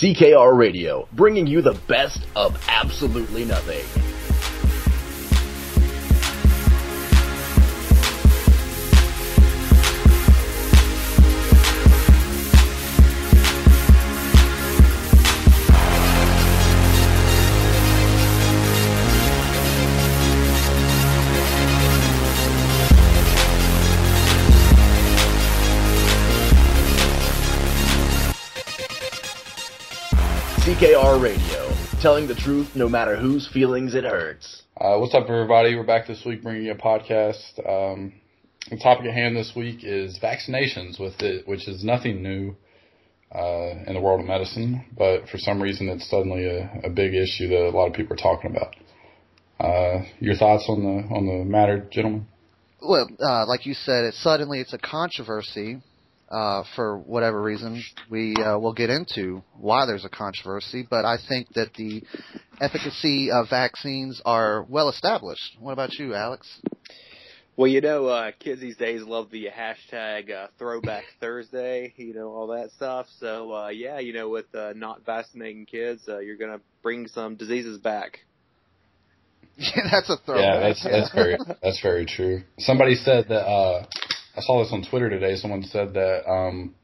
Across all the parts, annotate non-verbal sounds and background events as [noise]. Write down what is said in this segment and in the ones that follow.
CKR Radio, bringing you the best of absolutely nothing. CKR Radio, telling the truth no matter whose feelings it hurts. Uh, what's up, everybody? We're back this week bringing you a podcast. Um, the topic at hand this week is vaccinations, with it, which is nothing new uh, in the world of medicine, but for some reason it's suddenly a, a big issue that a lot of people are talking about. Uh, your thoughts on the on the matter, gentlemen? Well, uh, like you said, it suddenly it's a controversy uh, for whatever reason. We uh, will get into why there's a controversy, but I think that the efficacy of vaccines are well established. What about you, Alex? Well, you know, uh, kids these days love the hashtag uh, Throwback Thursday, you know, all that stuff. So, uh, yeah, you know, with uh, not vaccinating kids, uh, you're going to bring some diseases back. Yeah, [laughs] that's a throwback. Yeah, that's that's very that's very true. Somebody said that uh, I saw this on Twitter today. Someone said that um,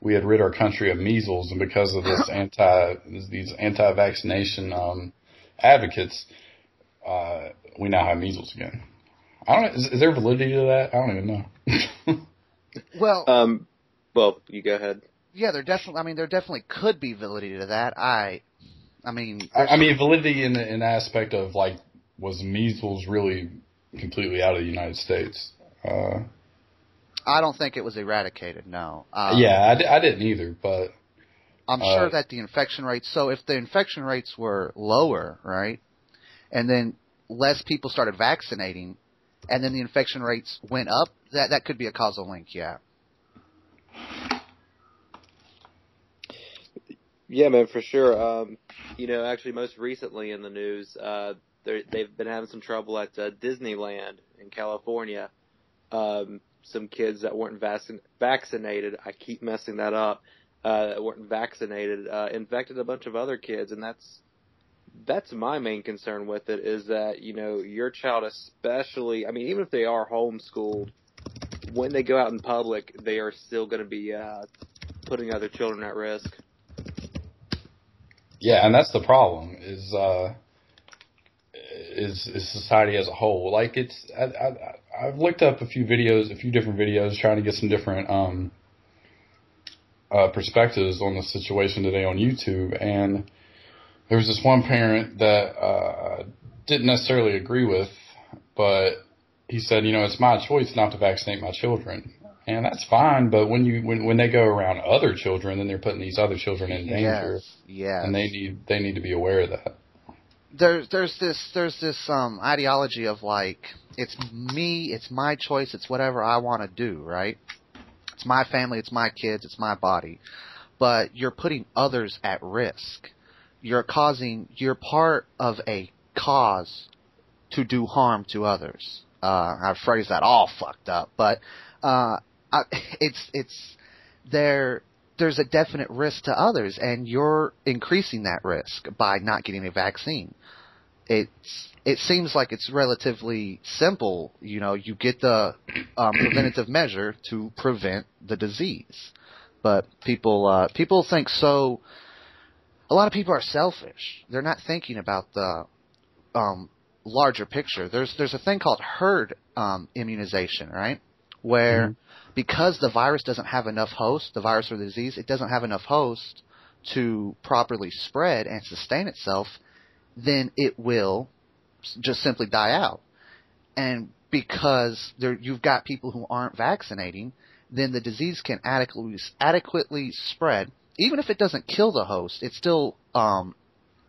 we had rid our country of measles, and because of this [laughs] anti these anti-vaccination um, advocates, uh, we now have measles again. I don't. Is, is there validity to that? I don't even know. [laughs] well, Um, well, you go ahead. yeah, there definitely. I mean, there definitely could be validity to that. I, I mean, I, I mean, validity in the in aspect of like, was measles really completely out of the United States? Uh, I don't think it was eradicated. No. Um, yeah, I, I didn't either, but I'm Uh, sure that the infection rates. So if the infection rates were lower, right, and then less people started vaccinating, and then the infection rates went up, that that could be a causal link. Yeah. Yeah, man, for sure. Um, you know, actually, most recently in the news, uh, they're- they've been having some trouble at uh, Disneyland in California. Um, some kids that weren't vaccin- vaccinated, I keep messing that up, uh, that weren't vaccinated, uh, infected a bunch of other kids, and that's that's my main concern with it is that you know your child, especially, I mean, even if they are homeschooled, when they go out in public, they are still going to be uh, putting other children at risk. Yeah, and that's the problem is uh is is society as a whole. Like it's I, I I've looked up a few videos, a few different videos trying to get some different um uh perspectives on the situation today on YouTube and there was this one parent that uh didn't necessarily agree with, but he said, you know, it's my choice not to vaccinate my children. And that's fine, but when you when when they go around other children, then they're putting these other children in danger Yes. Yes. and they need they need to be aware of that. There's there's this there's this um ideology of like it's me, it's my choice, it's whatever I want to do, right? It's my family, it's my kids, it's my body. But you're putting others at risk. You're causing you're part of a cause to do harm to others. Uh I phrased that all fucked up, but uh I, [laughs] it's it's there there's a definite risk to others and you're increasing that risk by not getting a vaccine. It's it seems like it's relatively simple, you know, you get the um, preventative measure to prevent the disease. But people uh people think so a lot of people are selfish. They're not thinking about the um larger picture. There's there's a thing called herd um immunization, right? Where Mhm. because the virus doesn't have enough hosts, the virus or the disease, it doesn't have enough hosts to properly spread and sustain itself, then it will just simply die out. And because there, you've got people who aren't vaccinating, then the disease can adequately, adequately spread. Even if it doesn't kill the host, it still, um,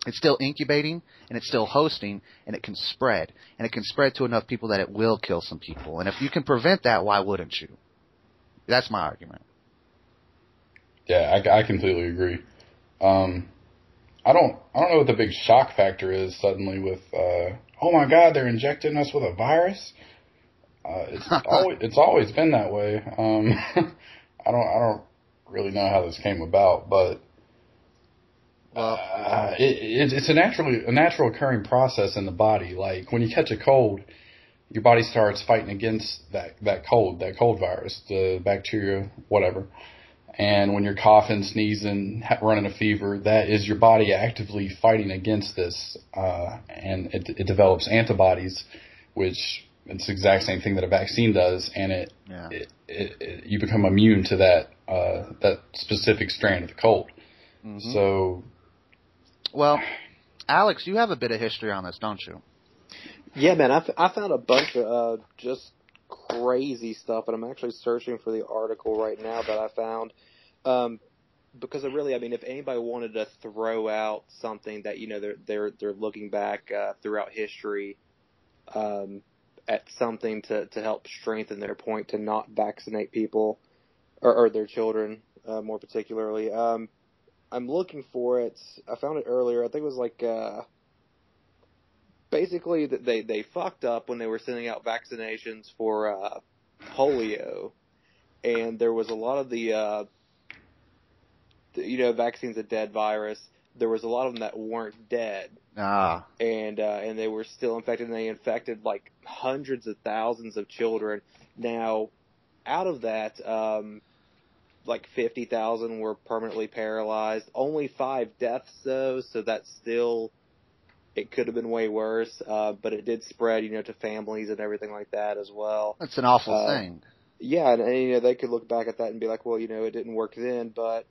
it's still incubating and it's still hosting and it can spread. And it can spread to enough people that it will kill some people. And if you can prevent that, why wouldn't you? That's my argument. Yeah, I, I completely agree. Um, I don't I don't know what the big shock factor is suddenly with uh, oh my god they're injecting us with a virus. Uh, it's [laughs] always it's always been that way. Um, [laughs] I don't I don't really know how this came about, but Well, uh, it, it, it's a naturally a natural occurring process in the body. Like when you catch a cold, your body starts fighting against that that cold, that cold virus, the bacteria, whatever. And when you're coughing, sneezing, running a fever, that is your body actively fighting against this, uh, and it, it develops antibodies, which it's the exact same thing that a vaccine does, and it, yeah. it, it, it you become immune to that uh, that specific strain of the cold. Mm-hmm. So, well, Alex, you have a bit of history on this, don't you? Yeah, man, I, f- I found a bunch of uh, just crazy stuff, and I'm actually searching for the article right now that I found. Um, because I really, I mean, if anybody wanted to throw out something that you know they're they're they're looking back uh, throughout history, um, at something to to help strengthen their point to not vaccinate people or, or their children, uh, more particularly. Um, I'm looking for it. I found it earlier. I think it was like uh, basically that they they fucked up when they were sending out vaccinations for uh, polio, and there was a lot of the, uh, the you know vaccines a dead virus. There was a lot of them that weren't dead, Ah, and uh, and they were still infected. and They infected like hundreds of thousands of children. Now, out of that, um, like fifty thousand were permanently paralyzed. Only five deaths though, so that's still it could have been way worse. Uh, but it did spread, you know, to families and everything like that as well. that's an awful Uh, thing. Yeah, and, and you know they could look back at that and be like, well, you know, it didn't work then, but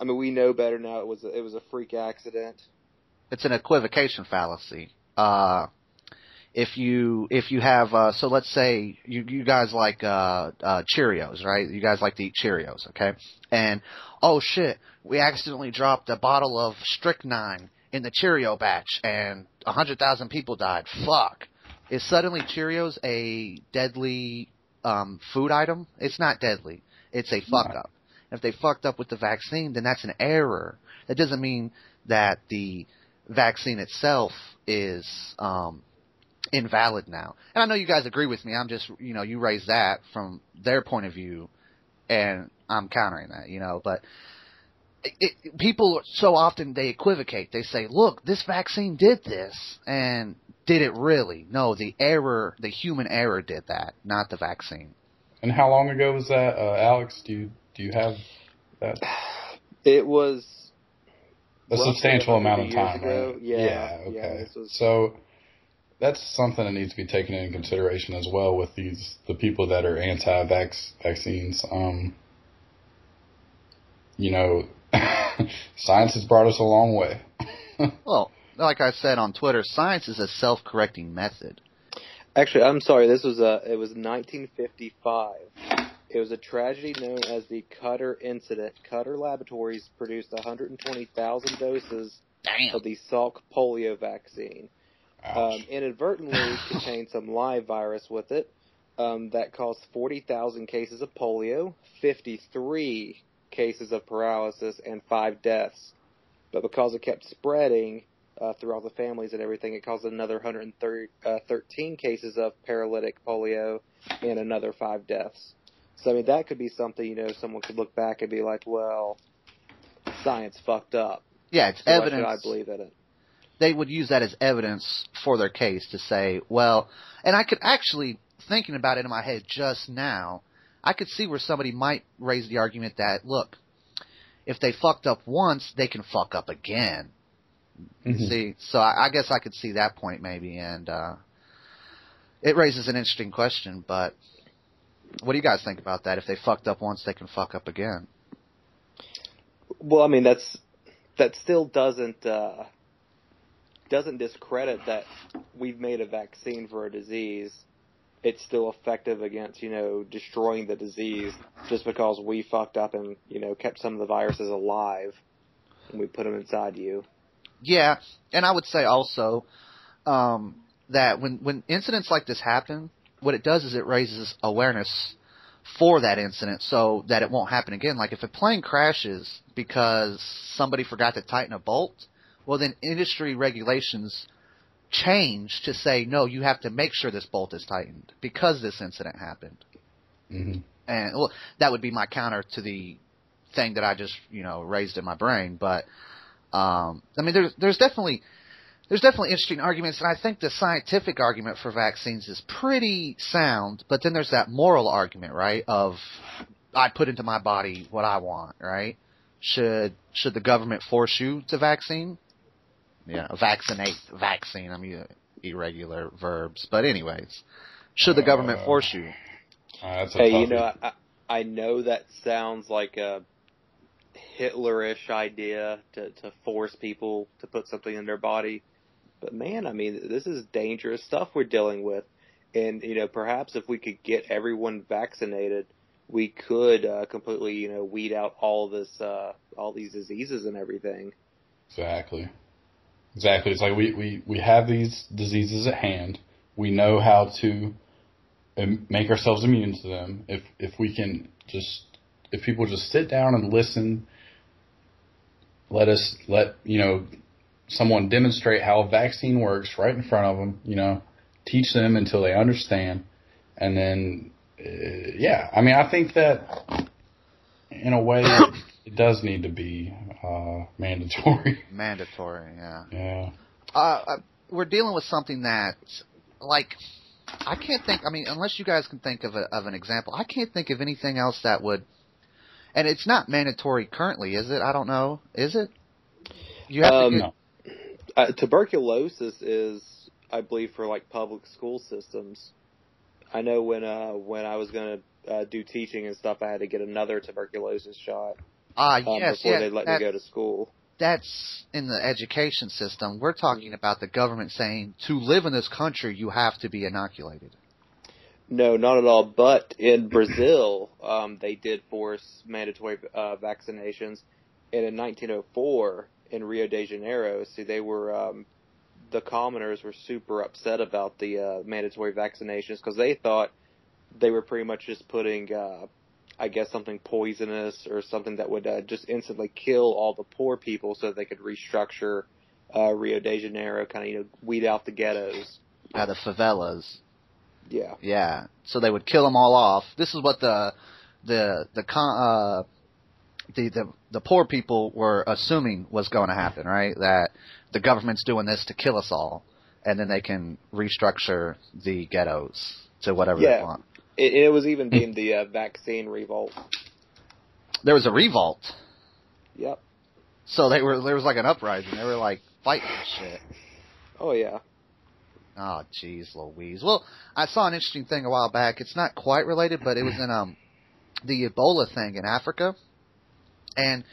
I mean, we know better now. It was a, it was a freak accident. It's an equivocation fallacy. Uh, if you if you have uh, so let's say you you guys like uh, uh, Cheerios, right? You guys like to eat Cheerios, okay? And oh shit, we accidentally dropped a bottle of strychnine in the Cheerio batch, and a hundred thousand people died. Fuck. Is suddenly Cheerios a deadly um, food item? It's not deadly. It's a fuck up. If they fucked up with the vaccine, then that's an error. That doesn't mean that the vaccine itself is um, invalid now. And I know you guys agree with me. I'm just, you know, you raise that from their point of view, and I'm countering that, you know. But it, it, people so often they equivocate. They say, "Look, this vaccine did this," and did it really? No, the error, the human error, did that, not the vaccine. and how long ago was that, uh, Alex? Do you do you have that? It was A substantial amount of time, ago. right? Yeah, Yeah. yeah, Okay. this was- So that's something that needs to be taken into consideration as well with these the people that are anti-vax vaccines. Um, you know, [laughs] science has brought us a long way. [laughs] Well, like I said on Twitter, science is a self-correcting method. Actually, I'm sorry. This was a. It was 1955. It was a tragedy known as the Cutter incident. Cutter Laboratories produced 120,000 doses Damn. of the Salk polio vaccine. Um, inadvertently contained some live virus with it um, that caused 40,000 cases of polio, 53 cases of paralysis, and five deaths. But because it kept spreading uh, through all the families and everything, it caused another 113 cases of paralytic polio and another five deaths. So I mean, that could be something you know someone could look back and be like, well, science fucked up. Yeah, it's So evidence. I believe in it? They would use that as evidence for their case to say, well, and I could actually, thinking about it in my head just now, I could see where somebody might raise the argument that, look, if they fucked up once, they can fuck up again. Mhm. See, so I, I guess I could see that point maybe, and uh, it raises an interesting question. But what do you guys think about that? If they fucked up once, they can fuck up again. Well, I mean that's that still doesn't uh, doesn't discredit that we've made a vaccine for a disease. It's still effective against you know destroying the disease just because we fucked up and you know kept some of the viruses alive and we put them inside you. Yeah, and I would say also um, that when when incidents like this happen, what it does is it raises awareness for that incident so that it won't happen again. Like if a plane crashes because somebody forgot to tighten a bolt, well then industry regulations change to say no, you have to make sure this bolt is tightened because this incident happened. Mhm. And well, that would be my counter to the thing that I just you know raised in my brain. But um, I mean, there's there's definitely there's definitely interesting arguments, and I think the scientific argument for vaccines is pretty sound. But then there's that moral argument, right? Of I put into my body what I want, right? Should should the government force you to vaccine? Yeah, vaccinate, vaccine. I mean, irregular verbs, but anyways, should the government Uh, force you? Uh, Hey, you know, I, I know that sounds like a Hitlerish idea to, to force people to put something in their body. But man, I mean, this is dangerous stuff we're dealing with. And, you know, perhaps if we could get everyone vaccinated, we could uh, completely, you know, weed out all this, uh, all these diseases and everything. Exactly. Exactly. It's like we, we, we have these diseases at hand. We know how to um, make ourselves immune to them. If if we can just if people just sit down and listen, let us let you know someone demonstrate how a vaccine works right in front of them. You know, teach them until they understand, and then uh, yeah. I mean, I think that in a way [coughs] it does need to be uh, mandatory. [laughs] Mandatory, yeah. Yeah. Uh, uh, we're dealing with something that, like, I can't think. I mean, unless you guys can think of a, of an example, I can't think of anything else that would. And it's not mandatory currently, is it? I don't know. Is it? You have Um, to. Get, No. Uh, tuberculosis is, I believe, for like public school systems. I know when uh when I was gonna uh, do teaching and stuff, I had to get another tuberculosis shot Ah, um, yes, before yeah. they let that- me go to school. that's in the education system. We're talking about the government saying to live in this country, you have to be inoculated. No, not at all. But in [coughs] Brazil, um, they did force mandatory uh, vaccinations, and in 1904 in Rio de Janeiro, see, they were um, the commoners were super upset about the uh, mandatory vaccinations because they thought they were pretty much just putting, uh, I guess, something poisonous or something that would uh, just instantly kill all the poor people so they could restructure uh, Rio de Janeiro, kind of you know weed out the ghettos. Uh, the favelas. Yeah. Yeah. So they would kill them all off. This is what the the the con, uh the, the the poor people were assuming was going to happen, right? That the government's doing this to kill us all, and then they can restructure the ghettos to whatever they want. It, it was even deemed the uh, vaccine revolt. There was a revolt, Yep. so they were there was like an uprising. They were like fighting shit. Oh yeah. Oh, jeez, Louise. Well, I saw an interesting thing a while back. It's not quite related, but it was in um the Ebola thing in Africa, and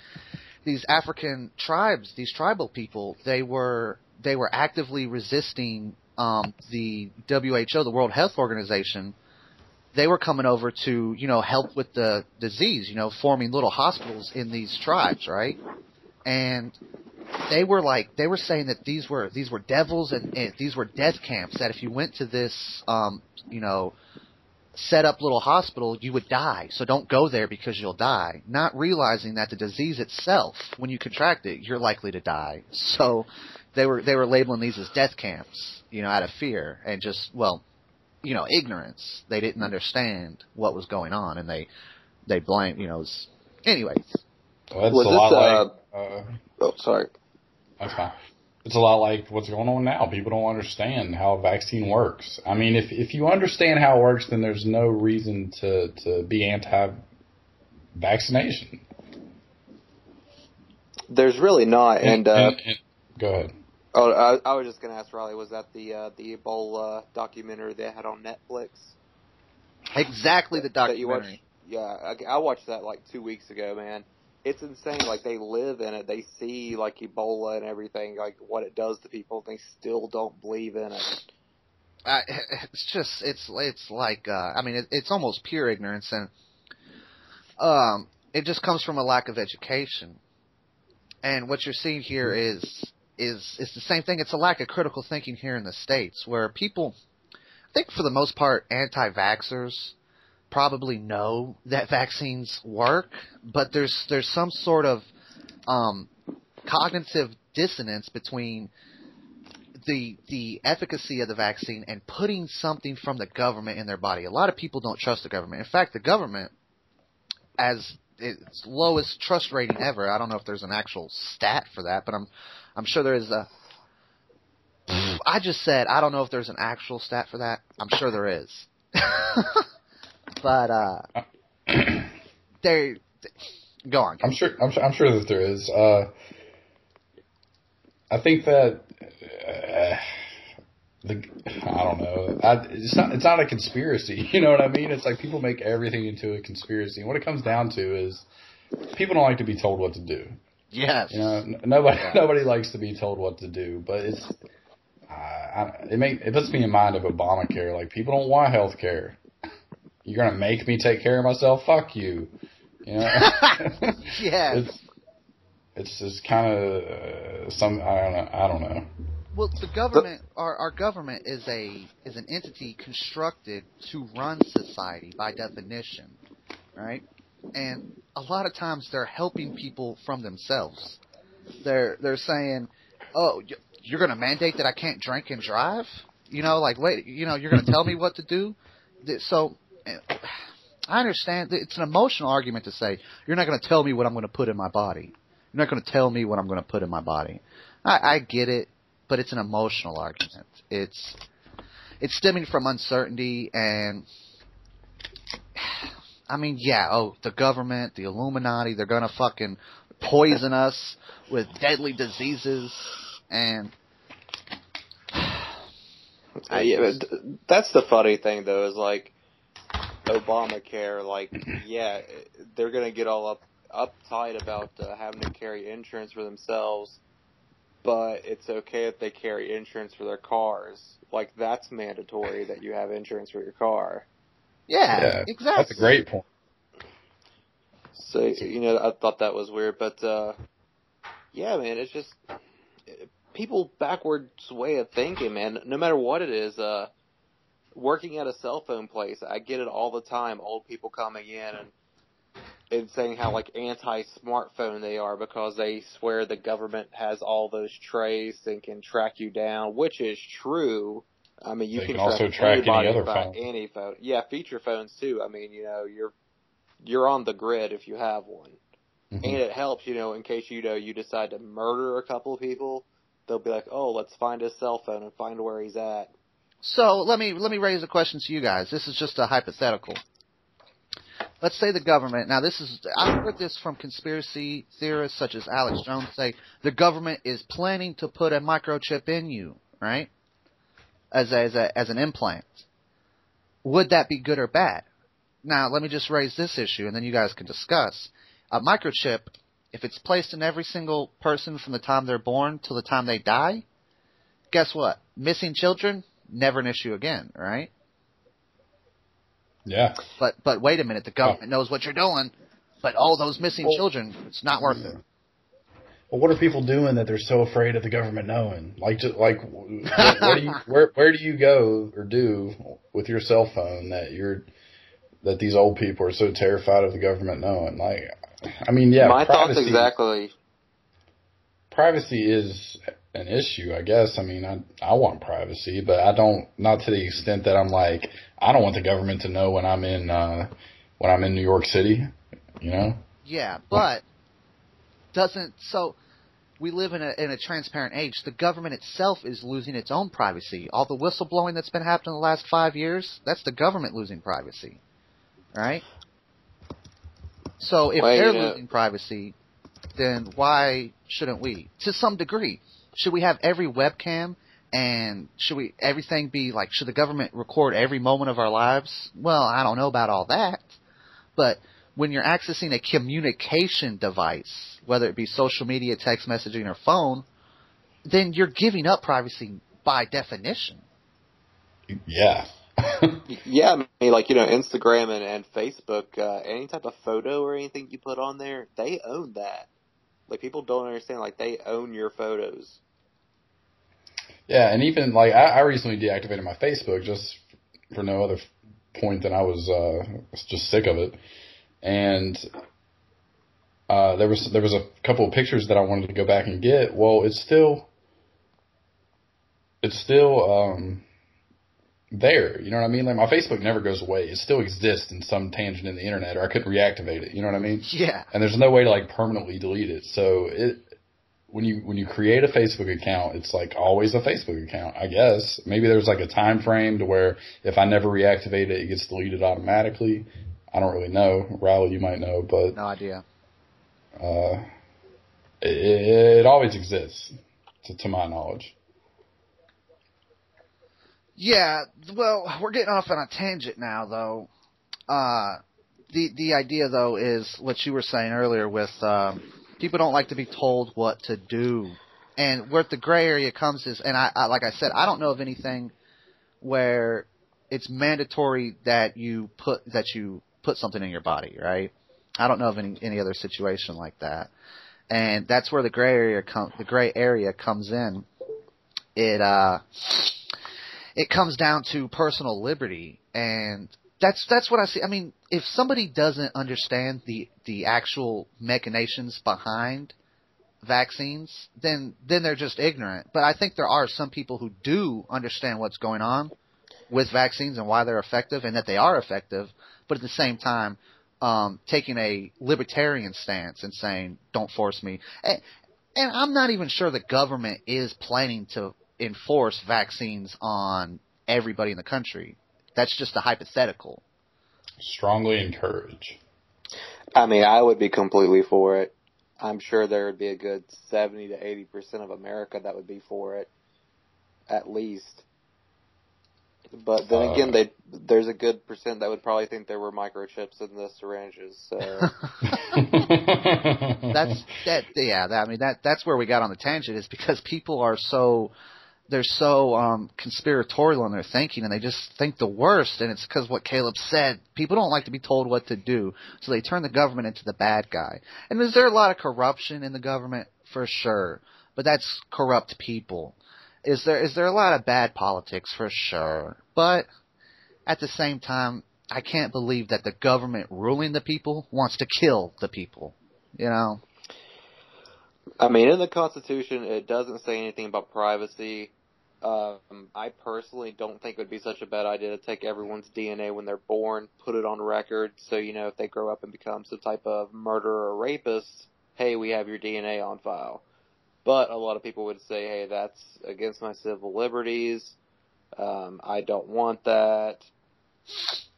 these African tribes, these tribal people, they were they were actively resisting um the WHO, the World Health Organization. They were coming over to you know help with the disease, you know, forming little hospitals in these tribes, right? And they were like they were saying that these were these were devils and, and these were death camps that if you went to this um you know set up little hospital you would die. So don't go there because you'll die. Not realizing that the disease itself when you contract it you're likely to die. So they were they were labeling these as death camps you know out of fear and just well you know ignorance they didn't understand what was going on and they they blame you know s- anyways Well, Was a this, lot uh, like. Uh, Oh, sorry. that's fine. It's a lot like what's going on now. People don't understand how a vaccine works. I mean, if if you understand how it works, then there's no reason to to be anti-vaccination. There's really not. And, uh, and- go ahead. Oh, I, I was just gonna ask Riley, was that the uh, the Ebola documentary they had on Netflix? exactly the documentary? Yeah, I, I watched that like two weeks ago, man. It's insane. Like they live in it. They see like Ebola and everything, like what it does to people. and They still don't believe in it. I, [laughs] it's just it's it's like uh, I mean it, it's almost pure ignorance and um it just comes from a lack of education and what you're seeing here is is is the same thing it's a lack of critical thinking here in the states where people I think for the most part anti-vaxxers probably know that [laughs] vaccines work but there's there's some sort of um cognitive dissonance between the the efficacy of the vaccine and putting something from the government in their body. A lot of people don't trust the government. In fact, the government, as it's lowest trust rating ever. I don't know if there's an actual stat for that, but I'm I'm sure there is a. I just said I don't know if there's an actual stat for that. I'm sure there is. [laughs] but uh, [coughs] they go on. I'm sure. I'm, sure. I'm sure that there is. Uh, I think that uh, the I don't know. I, it's not. It's not a conspiracy. [laughs] You know what I mean? It's like people make everything into a conspiracy. And what it comes down to is people don't like to be told what to do. Yes. You know, n- nobody [laughs] nobody likes to be told what to do, but it's uh, I, it make it puts me in mind of Obamacare. Like people don't want health care. You're gonna make me take care of myself? Fuck you. You know. [laughs] yes. It's it's just kind of uh, some I don't know I don't know. Well, the government, our, our government is a is an entity constructed to run society by definition, right? And a lot of times they're helping people from themselves. They're they're saying, "Oh, you're going to mandate that I can't drink and drive?" You know, like wait, you know, you're going to tell me what to do. So, eh, I understand it's an emotional argument to say you're not going to tell me what I'm going to put in my body. You're not going to tell me what I'm going to put in my body. I, I get it, but it's an emotional argument. It's it's stemming from uncertainty and I mean, yeah, oh, the government, the Illuminati, they're gonna fucking poison us with deadly diseases and [sighs] Uh, yeah, that's the funny thing though is like Obamacare. Like, [clears throat] yeah, they're gonna get all up uptight about uh, having to carry insurance for themselves, but it's okay if they carry insurance for their cars. Like, that's mandatory that you have insurance for your car. Yeah, Yeah, exactly. That's a great point. So you know, I thought that was weird, but uh yeah, man, it's just people backwards way of thinking, man. No matter what it is, uh working at a cell phone place, I get it all the time. Old people coming in and and saying how like anti-smartphone they are because they swear the government has all those traced and can track you down, which is true. I mean, you They can, can also track, track any other phone. any phone. Yeah, feature phones too. I mean, you know, you're you're on the grid if you have one, Mhm. and it helps. You know, in case you know you decide to murder a couple of people, they'll be like, "Oh, let's find his cell phone and find where he's at." So let me let me raise a question to you guys. This is just a hypothetical. Let's say the government. Now, this is I've heard this from conspiracy theorists such as Alex Jones say the government is planning to put a microchip in you, right? As a, as a, as an implant. Would that be good or bad? Now, let me just raise this issue, and then you guys can discuss. A microchip, if it's placed in every single person from the time they're born till the time they die, guess what? Missing children, never an issue again, right? Yeah. But but wait a minute, the government knows what you're doing, but all those missing children, it's not worth it. Well, what are people doing that they're so afraid of the government knowing? Like, just like, what, what do you, where, where do you go or do with your cell phone that you're, that these old people are so terrified of the government knowing? Like, I mean, yeah, My thoughts exactly. privacy is an issue, I guess. I mean, I, I want privacy, but I don't, not to the extent that I'm like, I don't want the government to know when I'm in, uh, when I'm in New York City, you know? Yeah, but doesn't so we live in a in a transparent age. The government itself is losing its own privacy. All the whistleblowing that's been happening the last five years, that's the government losing privacy, right? So if they're know- losing privacy, then why shouldn't we? To some degree, should we have every webcam and should we everything be like? Should the government record every moment of our lives? Well, I don't know about all that, but when you're accessing a communication device, whether it be social media, text messaging, or phone, then you're giving up privacy by definition. Yeah. [laughs] Yeah, I mean, like you know, Instagram and, and Facebook, uh, any type of photo or anything you put on there, they own that. Like people don't understand, like they own your photos. Yeah, and even like I, I recently deactivated my Facebook just for no other point than I was uh was just sick of it, and uh there was there was a couple of pictures that I wanted to go back and get. Well, it's still it's still um there. You know what I mean? Like my Facebook never goes away. It still exists in some tangent in the internet, or I couldn't reactivate it. You know what I mean? [laughs] Yeah. And there's no way to like permanently delete it. So it when you when you create a Facebook account, it's like always a Facebook account. I guess maybe there's like a time frame to where if I never reactivate it, it gets deleted automatically. I don't really know. Riley, you might know, but No idea. Uh, it, it always exists, to, to my knowledge. Yeah, well, we're getting off on a tangent now, though. Uh, the the idea, though, is what you were saying earlier with um, people don't like to be told what to do, and where the gray area comes is, and I, I like I said, I don't know of anything where it's mandatory that you put that you put something in your body, right? I don't know of any any other situation like that, and that's where the gray area com- the gray area comes in. It uh it comes down to personal liberty and that's that's what I see. I mean, if somebody doesn't understand the the actual machinations behind vaccines, then then they're just ignorant. But I think there are some people who do understand what's going on with vaccines and why they're effective and that they are effective, but at the same time um taking a libertarian stance and saying don't force me. And, and I'm not even sure the government is planning to enforce vaccines on everybody in the country. That's just a hypothetical. Strongly encourage. I mean, I would be completely for it. I'm sure there would be a good 70 to 80 percent of America that would be for it, at least. But then Uh, again, they there's a good percent that would probably think there were microchips in the syringes. So. [laughs] That's that yeah that, i mean that that's where we got on the tangent is because people are so they're so um conspiratorial in their thinking and they just think the worst and it's because what caleb said people don't like to be told what to do. So they turn the government into the bad guy. And is there a lot of corruption in the government? For sure. But that's corrupt people is there is there a lot of bad politics for sure but at the same time I can't believe that the government ruling the people wants to kill the people. You know? I mean, in the Constitution, it doesn't say anything about privacy. Um, I personally don't think it would be such a bad idea to take everyone's DNA when they're born, put it on record, so you know if they grow up and become some type of murderer or rapist, hey, we have your DNA on file. But a lot of people would say, hey, that's against my civil liberties. Um, I don't want that.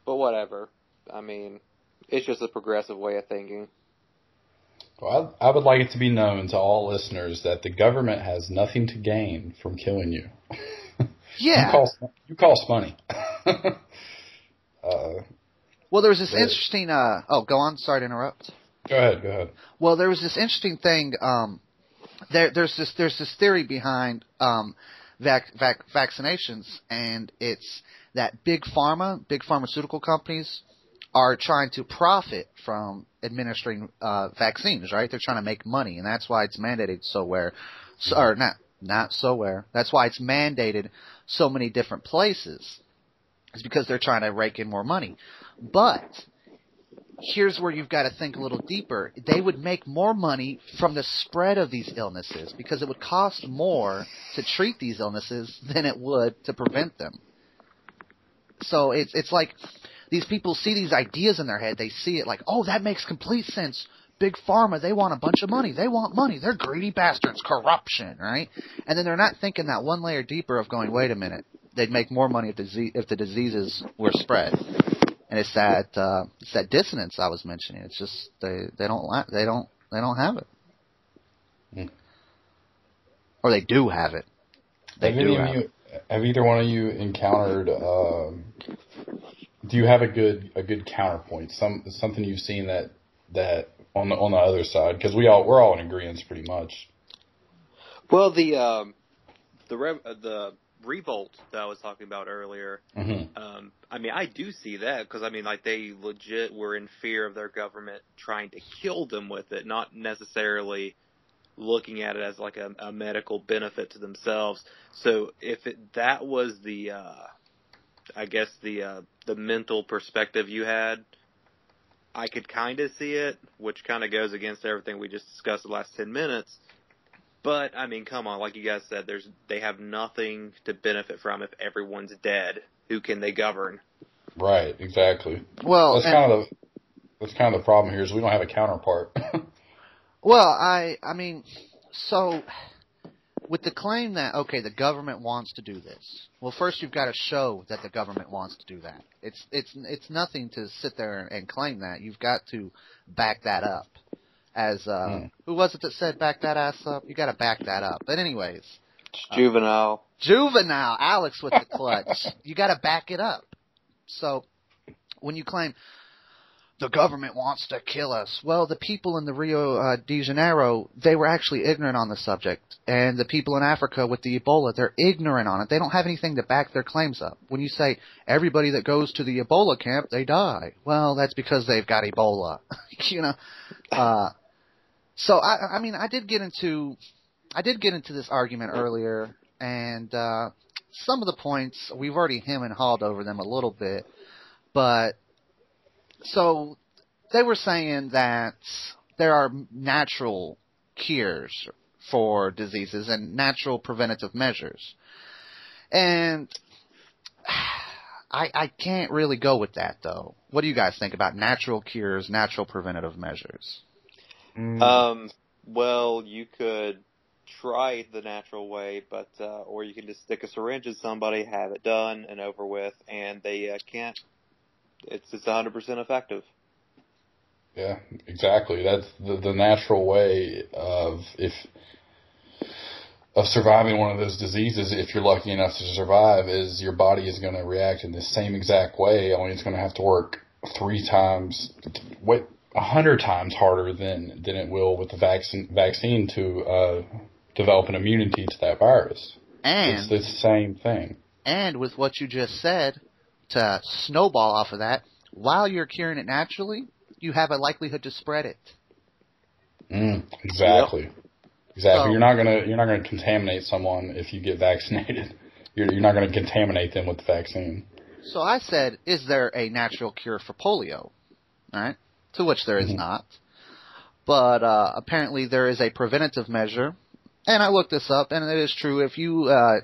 But whatever. I mean, it's just a progressive way of thinking. Well, I, I would like it to be known to all listeners that the government has nothing to gain from killing you. [laughs] Yeah. you cost, you cost money. uh, Well, there was this Right. interesting. Uh, oh, go on. Sorry to interrupt. go ahead, go ahead. Well, there was this interesting thing. Um, there, there's this there's this theory behind um, vac, vac, vaccinations, and it's that big pharma, big pharmaceutical companies, are trying to profit from administering uh, vaccines. Right? They're trying to make money, and that's why it's mandated so where, so, or not not so where. That's why it's mandated so many different places. It's because they're trying to rake in more money, but here's where you've got to think a little deeper. They would make more money from the spread of these illnesses because it would cost more to treat these illnesses than it would to prevent them. So it's it's like these people see these ideas in their head. They see it like, oh, that makes complete sense. Big pharma, they want a bunch of money. They want money. They're greedy bastards. Corruption, right? And then they're not thinking that one layer deeper of going, wait a minute. They'd make more money if the if the diseases were spread and it's that uh, it's that dissonance I was mentioning. It's just they they don't la- they don't they don't have it, Hmm. or they do have it. They have, do have you, have either one of you encountered? Um, do you have a good a good counterpoint? Some something you've seen that that on the on the other side? Because we all we're all in agreement pretty much. Well, the um, the rev- uh, the revolt that I was talking about earlier. hmm Um, I mean, I do see that because I mean, like they legit were in fear of their government trying to kill them with it, not necessarily looking at it as like a, a medical benefit to themselves. So if it, that was the, uh, I guess the uh, the mental perspective you had, I could kind of see it, which kind of goes against everything we just discussed the last ten minutes. But I mean, come on, like you guys said, there's they have nothing to benefit from if everyone's dead. who can they govern? Right, exactly. Well, That's and- kind of the that's kind of the problem here is we don't have a counterpart. [laughs] Well, I I mean, so with the claim that okay, the government wants to do this. Well, first you've got to show that the government wants to do that. It's it's it's nothing to sit there and claim that. You've got to back that up. As uh Hmm. who was it that said back that ass up? You got to back that up. But anyways, It's juvenile. juvenile Alex with the clutch. [laughs] you got to back it up. So when you claim the government wants to kill us, well, the people in the Rio uh, de Janeiro they were actually ignorant on the subject, and the people in Africa with the Ebola they're ignorant on it. They don't have anything to back their claims up. When you say everybody that goes to the Ebola camp they die, well, that's because they've got Ebola. [laughs] you know. Uh, so I, I mean, I did get into, I did get into this argument earlier, and uh, some of the points we've already him and hawed over them a little bit, but so they were saying that there are natural cures for diseases and natural preventative measures, and I I can't really go with that though. What do you guys think about natural cures, natural preventative measures? Um, well, you could try the natural way, but uh, or you can just stick a syringe in somebody, have it done and over with, and they uh, can't. It's it's 100% effective. yeah, exactly. That's the the natural way of if of surviving one of those diseases, if you're lucky enough to survive, is your body is going to react in the same exact way. Only it's going to have to work three times, what a hundred times harder than than it will with the vaccine vaccine to uh, develop an immunity to that virus. And It's the same thing. And with what you just said, to snowball off of that, while you're curing it naturally, you have a likelihood to spread it. Mm, exactly. Exactly. So- you're not gonna you're not gonna contaminate someone if you get vaccinated. [laughs] You're you're not gonna contaminate them with the vaccine. So I said, is there a natural cure for polio? Alright? To which there is Mhm. not. But uh, apparently there is a preventative measure. And I looked this up, and it is true. If you uh,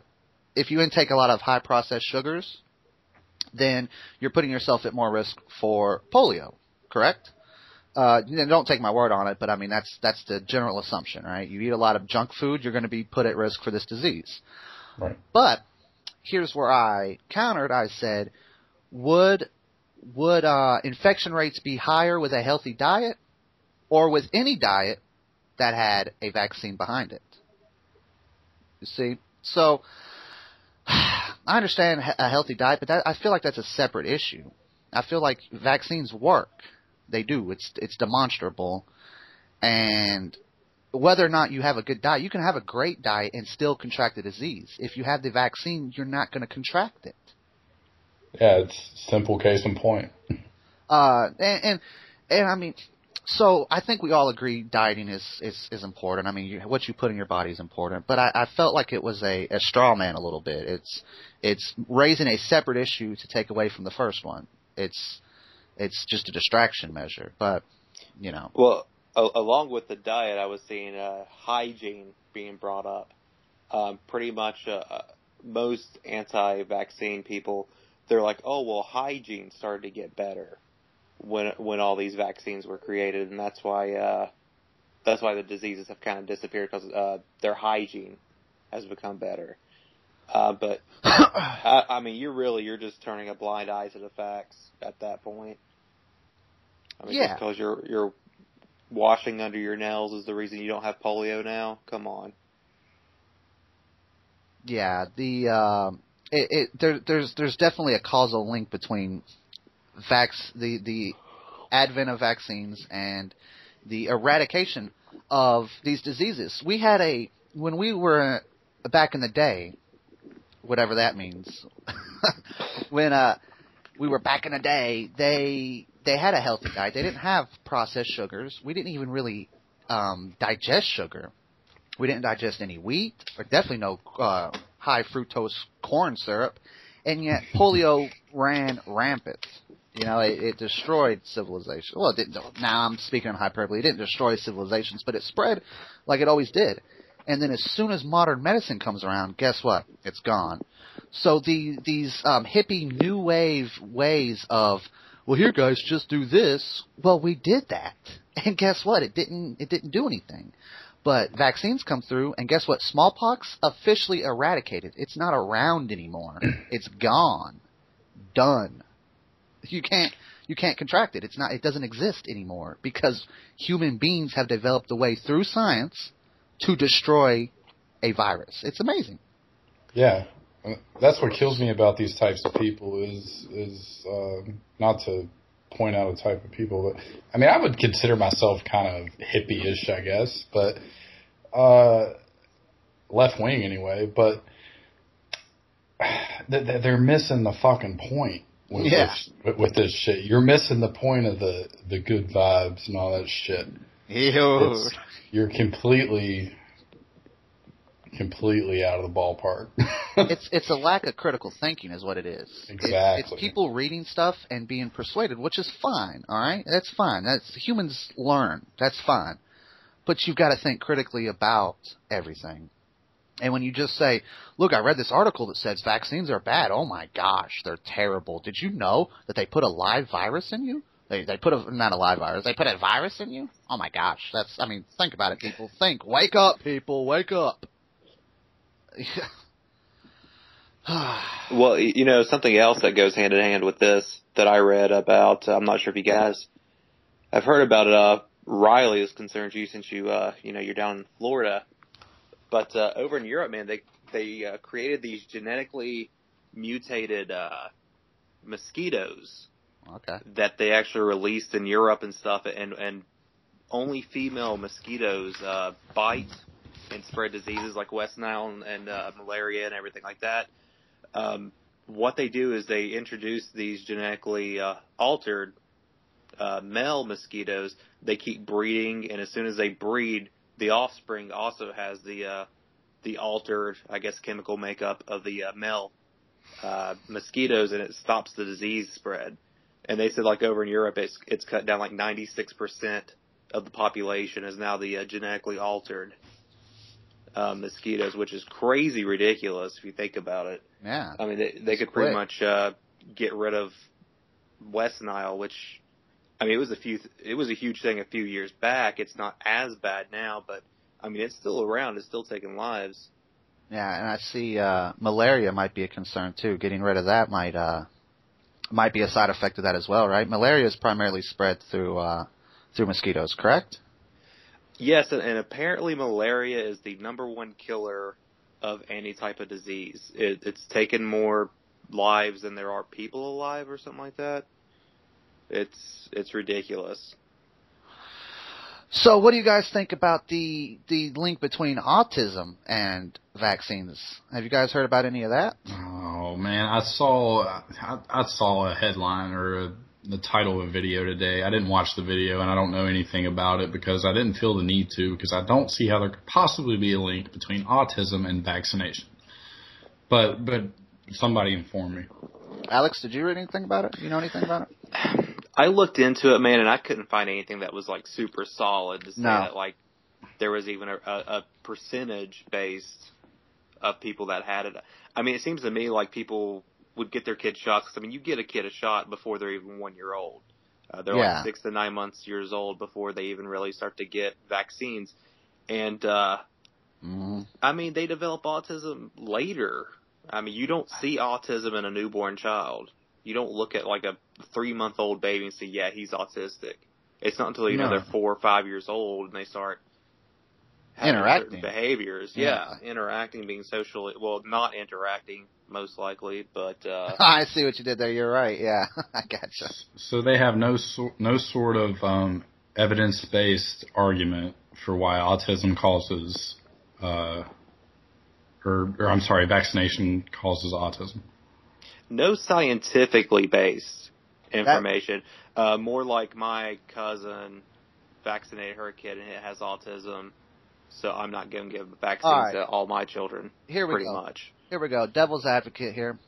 if you intake a lot of high processed sugars, then you're putting yourself at more risk for polio. Correct? Uh, don't take my word on it, but I mean that's that's the general assumption, right? You eat a lot of junk food, you're going to be put at risk for this disease. Right. But here's where I countered. I said, would would uh, infection rates be higher with a healthy diet, or with any diet that had a vaccine behind it? You see, so [sighs] I understand a healthy diet, but that, I feel like that's a separate issue. I feel like vaccines work; they do. It's it's demonstrable, and whether or not you have a good diet, you can have a great diet and still contract the disease. If you have the vaccine, you're not going to contract it. Yeah, it's simple case in point. Uh, and, and and I mean, so I think we all agree dieting is is is important. I mean, you, what you put in your body is important. But I, I felt like it was a, a straw man a little bit. It's it's raising a separate issue to take away from the first one. It's it's just a distraction measure. But you know, Well, a- along with the diet, I was seeing uh, hygiene being brought up. Um, pretty much uh, uh, most anti-vaccine people, they're like, "Oh, well, hygiene started to get better when when all these vaccines were created, and that's why uh, that's why the diseases have kind of disappeared because uh, their hygiene has become better." Uh, but [coughs] I, I mean, you're really you're just turning a blind eye to the facts at that point. I mean, Yeah. because you're you're washing under your nails is the reason you don't have polio now. Come on. Yeah, the um, it, it there, there's there's definitely a causal link between vax the the advent of vaccines and the eradication of these diseases. We had a when we were back in the day, whatever that means. [laughs] when uh we were back in the day, they they had a healthy diet. They didn't have processed sugars. We didn't even really um digest sugar. We didn't digest any wheat, or definitely no uh, high fructose corn syrup, and yet polio [laughs] ran rampant. You know, it, it destroyed civilization. Well, it didn't. Now I'm speaking in hyperbole. It didn't destroy civilizations, but it spread like it always did. and then as soon as modern medicine comes around, guess what? It's gone. So the these um, hippie new wave ways of well, here guys, just do this. Well, we did that, and guess what? It didn't it didn't do anything. But vaccines come through, and guess what? Smallpox officially eradicated. It's not around anymore. [clears throat] it's gone, done. You can't you can't contract it. It's not. It doesn't exist anymore because human beings have developed a way through science to destroy a virus. It's amazing. Yeah, that's what kills me about these types of people is is um, not to point out a type of people, but I mean I would consider myself kind of hippie-ish, I guess, but uh, left wing anyway. But [sighs] they're missing the fucking point with, yeah. this, with this shit. You're missing the point of the the good vibes and all that shit. Ew. It's, you're completely completely out of the ballpark. [laughs] it's it's a lack of critical thinking, is what it is. Exactly. It's, it's, people reading stuff and being persuaded, which is fine. All right, that's fine. That's humans learn. That's fine. But you've got to think critically about everything. And when you just say, "Look, I read this article that says vaccines are bad," oh my gosh, they're terrible. Did you know that they put a live virus in you? They they put a not a live virus. They put a virus in you. Oh my gosh, that's. I mean, think about it, people. Think. Wake up, people. Wake up. [sighs] well, you know, something else that goes hand in hand with this that I read about, I'm not sure if you guys have heard about it. Uh, Riley is concerned you since you, uh, you know, you're down in Florida. But, uh, over in Europe, man, they, they, uh, created these genetically mutated, uh, mosquitoes. Okay. That they actually released in Europe and stuff and, and only female mosquitoes, uh, bite and spread diseases like West Nile and, and uh, malaria and everything like that. Um, what they do is they introduce these genetically uh, altered uh, male mosquitoes. They keep breeding, and as soon as they breed, the offspring also has the uh, the altered, I guess, chemical makeup of the uh, male uh, mosquitoes, and it stops the disease spread. And they said, like over in Europe, it's it's cut down like 96 percent of the population is now the uh, genetically altered uh, mosquitoes, which is crazy ridiculous if you think about it. Yeah. I mean, they, they could pretty much uh, get rid of West Nile, which I mean, it was a few, it was a huge thing a few years back. It's not as bad now, but I mean, it's still around. It's still taking lives. Yeah, and I see uh, malaria might be a concern too. Getting rid of that might uh, might be a side effect of that as well, right? Malaria is primarily spread through uh, through mosquitoes, correct? Yes, and, and apparently malaria is the number one killer of any type of disease. It, it's taken more lives than there are people alive, or something like that. It's it's ridiculous. So, what do you guys think about the the link between autism and vaccines? Have you guys heard about any of that? Oh man, I saw I, I saw a headline or a the title of a video today. I didn't watch the video and I don't know anything about it because I didn't feel the need to because I don't see how there could possibly be a link between autism and vaccination. But but somebody inform me. Alex, did you read anything about it? Do you know anything about it? [sighs] I looked into it, man, and I couldn't find anything that was like super solid to say no. that like there was even a, a percentage based of people that had it. I mean, it seems to me like people would get their kids shots. Cause, I mean, you get a kid a shot before they're even one year old. Uh, they're yeah. like six to nine months years old before they even really start to get vaccines. And uh, mm-hmm. I mean, they develop autism later. I mean, you don't see autism in a newborn child. You don't look at like a three month old baby and say, yeah, he's autistic. It's not until you no. know they're four or five years old and they start interacting behaviors. Yeah. yeah. interacting, being socially well, not interacting most likely, but uh [laughs] I see what you did there. You're right. Yeah, [laughs] I gotcha. So they have no so, no sort of um, evidence based argument for why autism causes, uh, or, or I'm sorry, vaccination causes autism. No scientifically based information. That, uh, more like my cousin vaccinated her kid and it has autism so I'm not going to give vaccines all right. to all my children. Here we pretty go. much. Here we go. Devil's advocate here.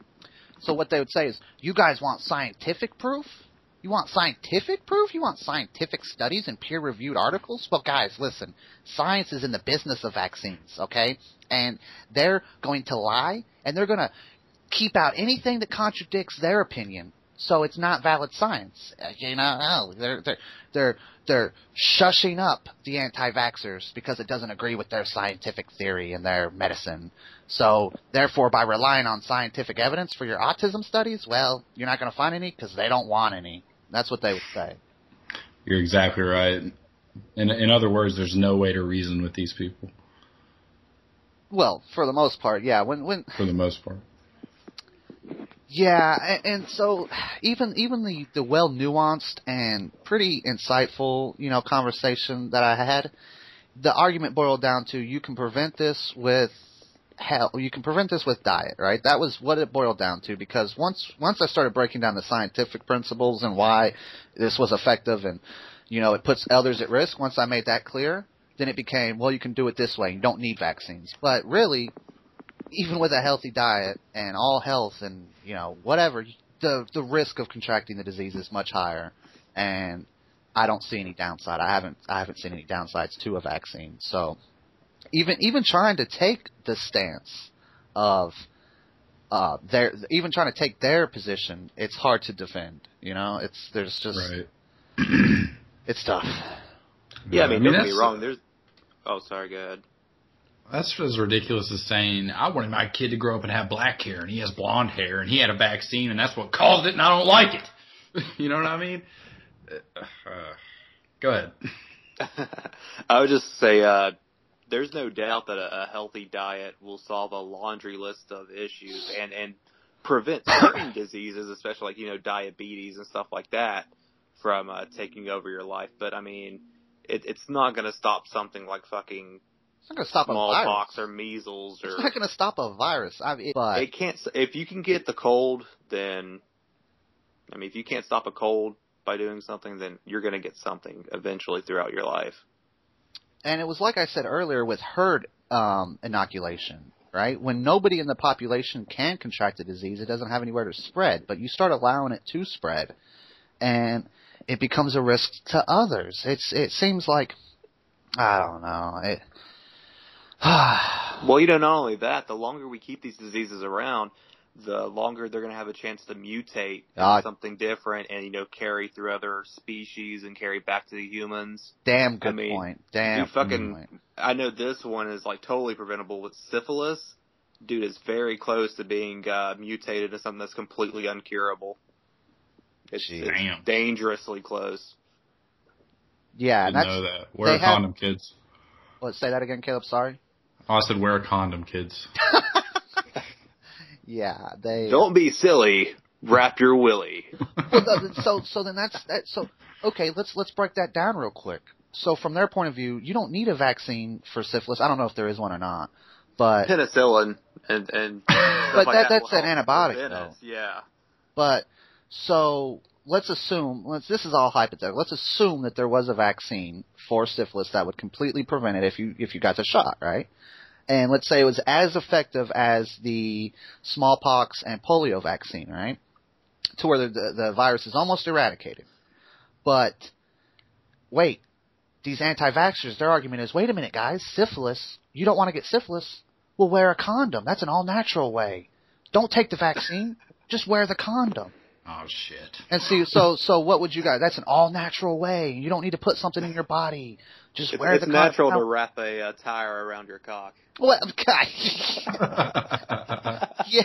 So what they would say is, you guys want scientific proof? You want scientific proof? You want scientific studies and peer reviewed articles? Well, guys, listen. Science is in the business of vaccines, okay? And they're going to lie and they're going to keep out anything that contradicts their opinion. So it's not valid science. You know, they're they're they're they're shushing up the anti-vaxxers because it doesn't agree with their scientific theory and their medicine. So therefore, by relying on scientific evidence for your autism studies, well, you're not going to find any because they don't want any. That's what they would say. You're exactly right. In in other words, there's no way to reason with these people Well, for the most part, yeah. When when for the most part. Yeah, and, and so even even the the well nuanced and pretty insightful, you know, conversation that I had, the argument boiled down to you can prevent this with hell you can prevent this with diet, right? That was what it boiled down to because once once I started breaking down the scientific principles and why this was effective and you know, it puts others at risk, once I made that clear, then it became, well, you can do it this way. You don't need vaccines. But really, even with a healthy diet and all health and you know whatever, the the risk of contracting the disease is much higher, and I don't see any downside. I haven't I haven't seen any downsides to a vaccine. So even even trying to take the stance of uh their even trying to take their position, it's hard to defend. You know, it's there's just Right. it's tough. Yeah, I mean, don't get me wrong. There's. Oh, sorry. Go ahead. That's as ridiculous as saying I wanted my kid to grow up and have black hair, and he has blonde hair, and he had a vaccine, and that's what caused it, and I don't like it. [laughs] you know what I mean? Uh, [sighs] go ahead. [laughs] I would just say, uh, there's no doubt that a, a healthy diet will solve a laundry list of issues and and prevent certain [coughs] diseases, especially like you know diabetes and stuff like that, from uh, taking over your life. But I mean, it, it's not going to stop something like fucking It's not going to stop a smallpox virus. or measles or. It's not going to stop a virus. I mean, but it can't. If you can get the cold, then I mean, if you can't stop a cold by doing something, then you're going to get something eventually throughout your life. and it was like I said earlier with herd um, inoculation, right? When nobody in the population can contract the disease, it doesn't have anywhere to spread. But you start allowing it to spread, and it becomes a risk to others. It's it seems like I don't know. It, [sighs] Well, you know, not only that, the longer we keep these diseases around, the longer they're going to have a chance to mutate into something different and, you know, carry through other species and carry back to the humans. damn good I mean, point. Damn dude, fucking- point. I know this one is like totally preventable with syphilis. Dude is very close to being uh, mutated into something that's completely uncurable. It's, Jeez. it's Damn. dangerously close. Yeah, and Didn't that's know that. Wear they a have- condom, kids. let's say that again, Caleb. Sorry. Oh, I said wear a condom, kids. [laughs] Yeah, they. Don't be silly. Wrap your willy. [laughs] well, th- so so then that's that. So okay, let's let's break that down real quick. So from their point of view, you don't need a vaccine for syphilis. I don't know if there is one or not, but Penicillin and and [laughs] stuff But like that- will that's an antibiotic, prevent though. Yeah. but so let's assume let's this is all hypothetical. Let's assume that there was a vaccine for syphilis that would completely prevent it if you if you got the shot, right? And let's say it was as effective as the smallpox and polio vaccine, right? To where the the, the virus is almost eradicated. But wait, these anti-vaxxers, their argument is, wait a minute, guys, syphilis. You don't want to get syphilis? Well, wear a condom. That's an all-natural way. Don't take the vaccine. Just wear the condom. Oh shit. And see, so so what would you guys? That's an all natural way. You don't need to put something in your body. Just It's, wear it's the natural to wrap a uh, tire around your cock. Well, [laughs] yeah,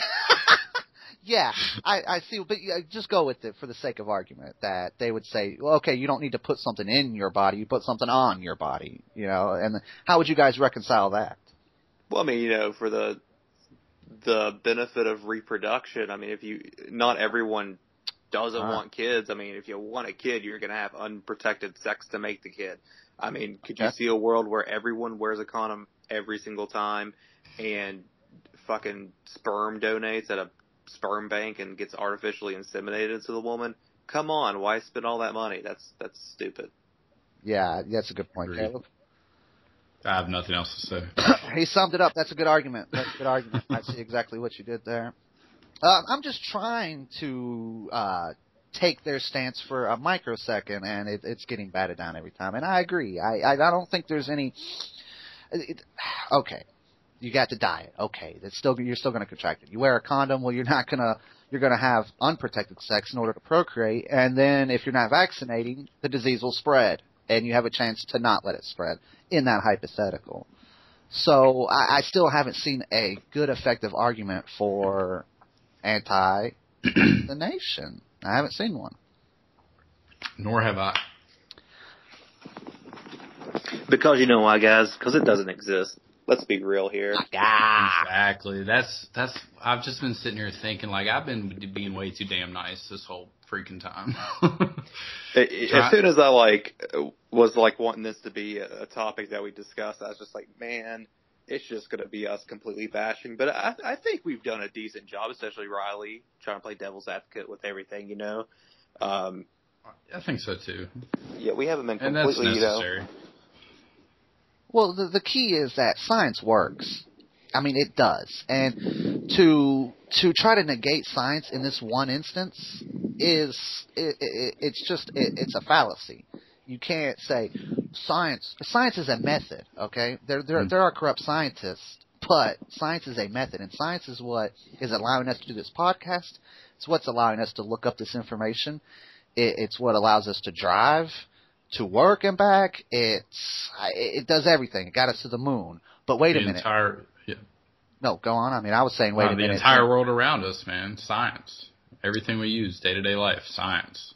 yeah. I I see, but yeah, just go with it for the sake of argument that they would say, well, okay, you don't need to put something in your body. You put something on your body. You know, and how would you guys reconcile that? Well, I mean, you know, for the the benefit of reproduction. I mean, if you not everyone doesn't Ah. want kids. I mean, if you want a kid, you're going to have unprotected sex to make the kid. I mean, could you see a world where everyone wears a condom every single time and fucking sperm donates at a sperm bank and gets artificially inseminated to the woman? Come on, why spend all that money? That's that's stupid. Yeah, that's a good point, Caleb. I have nothing else to say. he summed it up. That's a good argument. That's a good argument. I see exactly what you did there. Uh, I'm just trying to uh, take their stance for a microsecond, and it, it's getting batted down every time. And I agree. I I, I don't think there's any. It, okay, you got to diet. Okay, it's still you're still going to contract it. You wear a condom. Well, you're not gonna you're going to have unprotected sex in order to procreate, and then if you're not vaccinating, the disease will spread, and you have a chance to not let it spread. In that hypothetical, so I, I still haven't seen a good, effective argument for anti [clears throat] the nation. I haven't seen one. Nor have I. Because you know why, guys? Because it doesn't exist. Let's be real here. Ah, exactly. That's that's. I've just been sitting here thinking like I've been being way too damn nice this whole freaking time. [laughs] as soon as I like was like wanting this to be a, a topic that we discuss, I was just like, man, it's just going to be us completely bashing. But I, I think we've done a decent job, especially Riley trying to play devil's advocate with everything, you know. Um, I think so too. Yeah, we haven't been And that's completely, you know. necessary. Well, the, the key is that science works. I mean, it does. And to to try to negate science in this one instance is it, it, it's just it, it's a fallacy. You can't say science. Science is a method. Okay, there there there are corrupt scientists, but science is a method, and science is what is allowing us to do this podcast. It's what's allowing us to look up this information. It, it's what allows us to drive to work and back. It's it does everything. It got us to the moon. But wait the a minute. entire yeah, No, go on. I mean, I was saying, wait uh, a the minute. The entire world around us, man. Science. Everything we use, day to day life, science.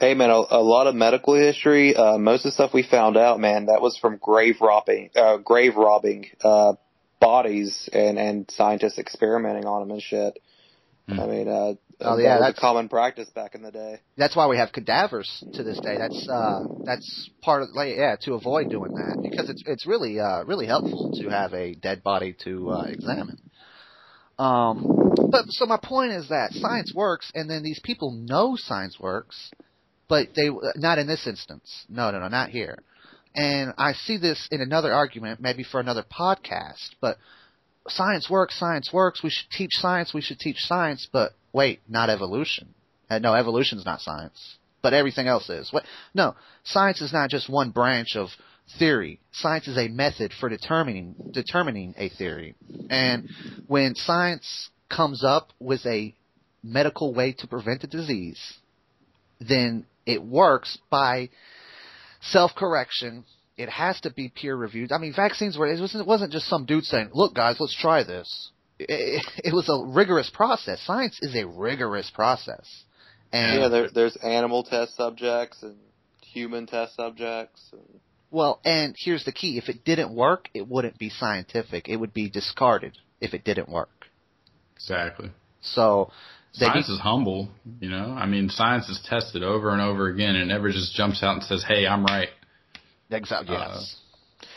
Hey man, a, a lot of medical history. Uh, most of the stuff we found out, man, that was from grave robbing, uh, grave robbing, uh, bodies and and scientists experimenting on them and shit. Hmm. I mean, uh, Oh, that yeah, was a common practice back in the day. That's why we have cadavers to this day. That's uh, that's part of like yeah to avoid doing that because it's it's really uh, really helpful to have a dead body to uh, examine. Um, but so my point is that science works, and then these people know science works, but they not in this instance. No, no, no, not here. And I see this in another argument, maybe for another podcast. But science works, science works. We should teach science. We should teach science. But wait, not evolution. Uh, no, evolution's not science, but everything else is. What? No, science is not just one branch of theory. Science is a method for determining determining a theory. And when science comes up with a medical way to prevent a disease, then it works by self-correction. It has to be peer reviewed. I mean, vaccines were it wasn't, it wasn't just some dude saying, "Look, guys, let's try this." It, it was a rigorous process. Science is a rigorous process. And yeah, there, there's animal test subjects and human test subjects. And, Well, and here's the key: if it didn't work, it wouldn't be scientific. It would be discarded if it didn't work. Exactly. So, Science need- is humble, you know. I mean, science is tested over and over again, and it never just jumps out and says, "Hey, I'm right." exactly. uh, Yes.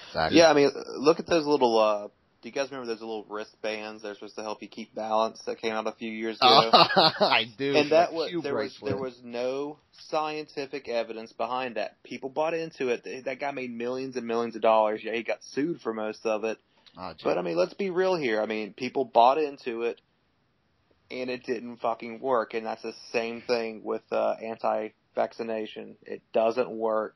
Exactly. yeah, I mean, look at those little. uh Do you guys remember those little wristbands? They're supposed to help you keep balance. That came out a few years [laughs] ago. I do. and that was there was there was no scientific evidence behind that. People bought into it. That guy made millions and millions of dollars. Yeah, he got sued for most of it. Oh. But I mean, let's be real here. I mean, people bought into it, and it didn't fucking work. And that's the same thing with uh, anti-vaccination. It doesn't work.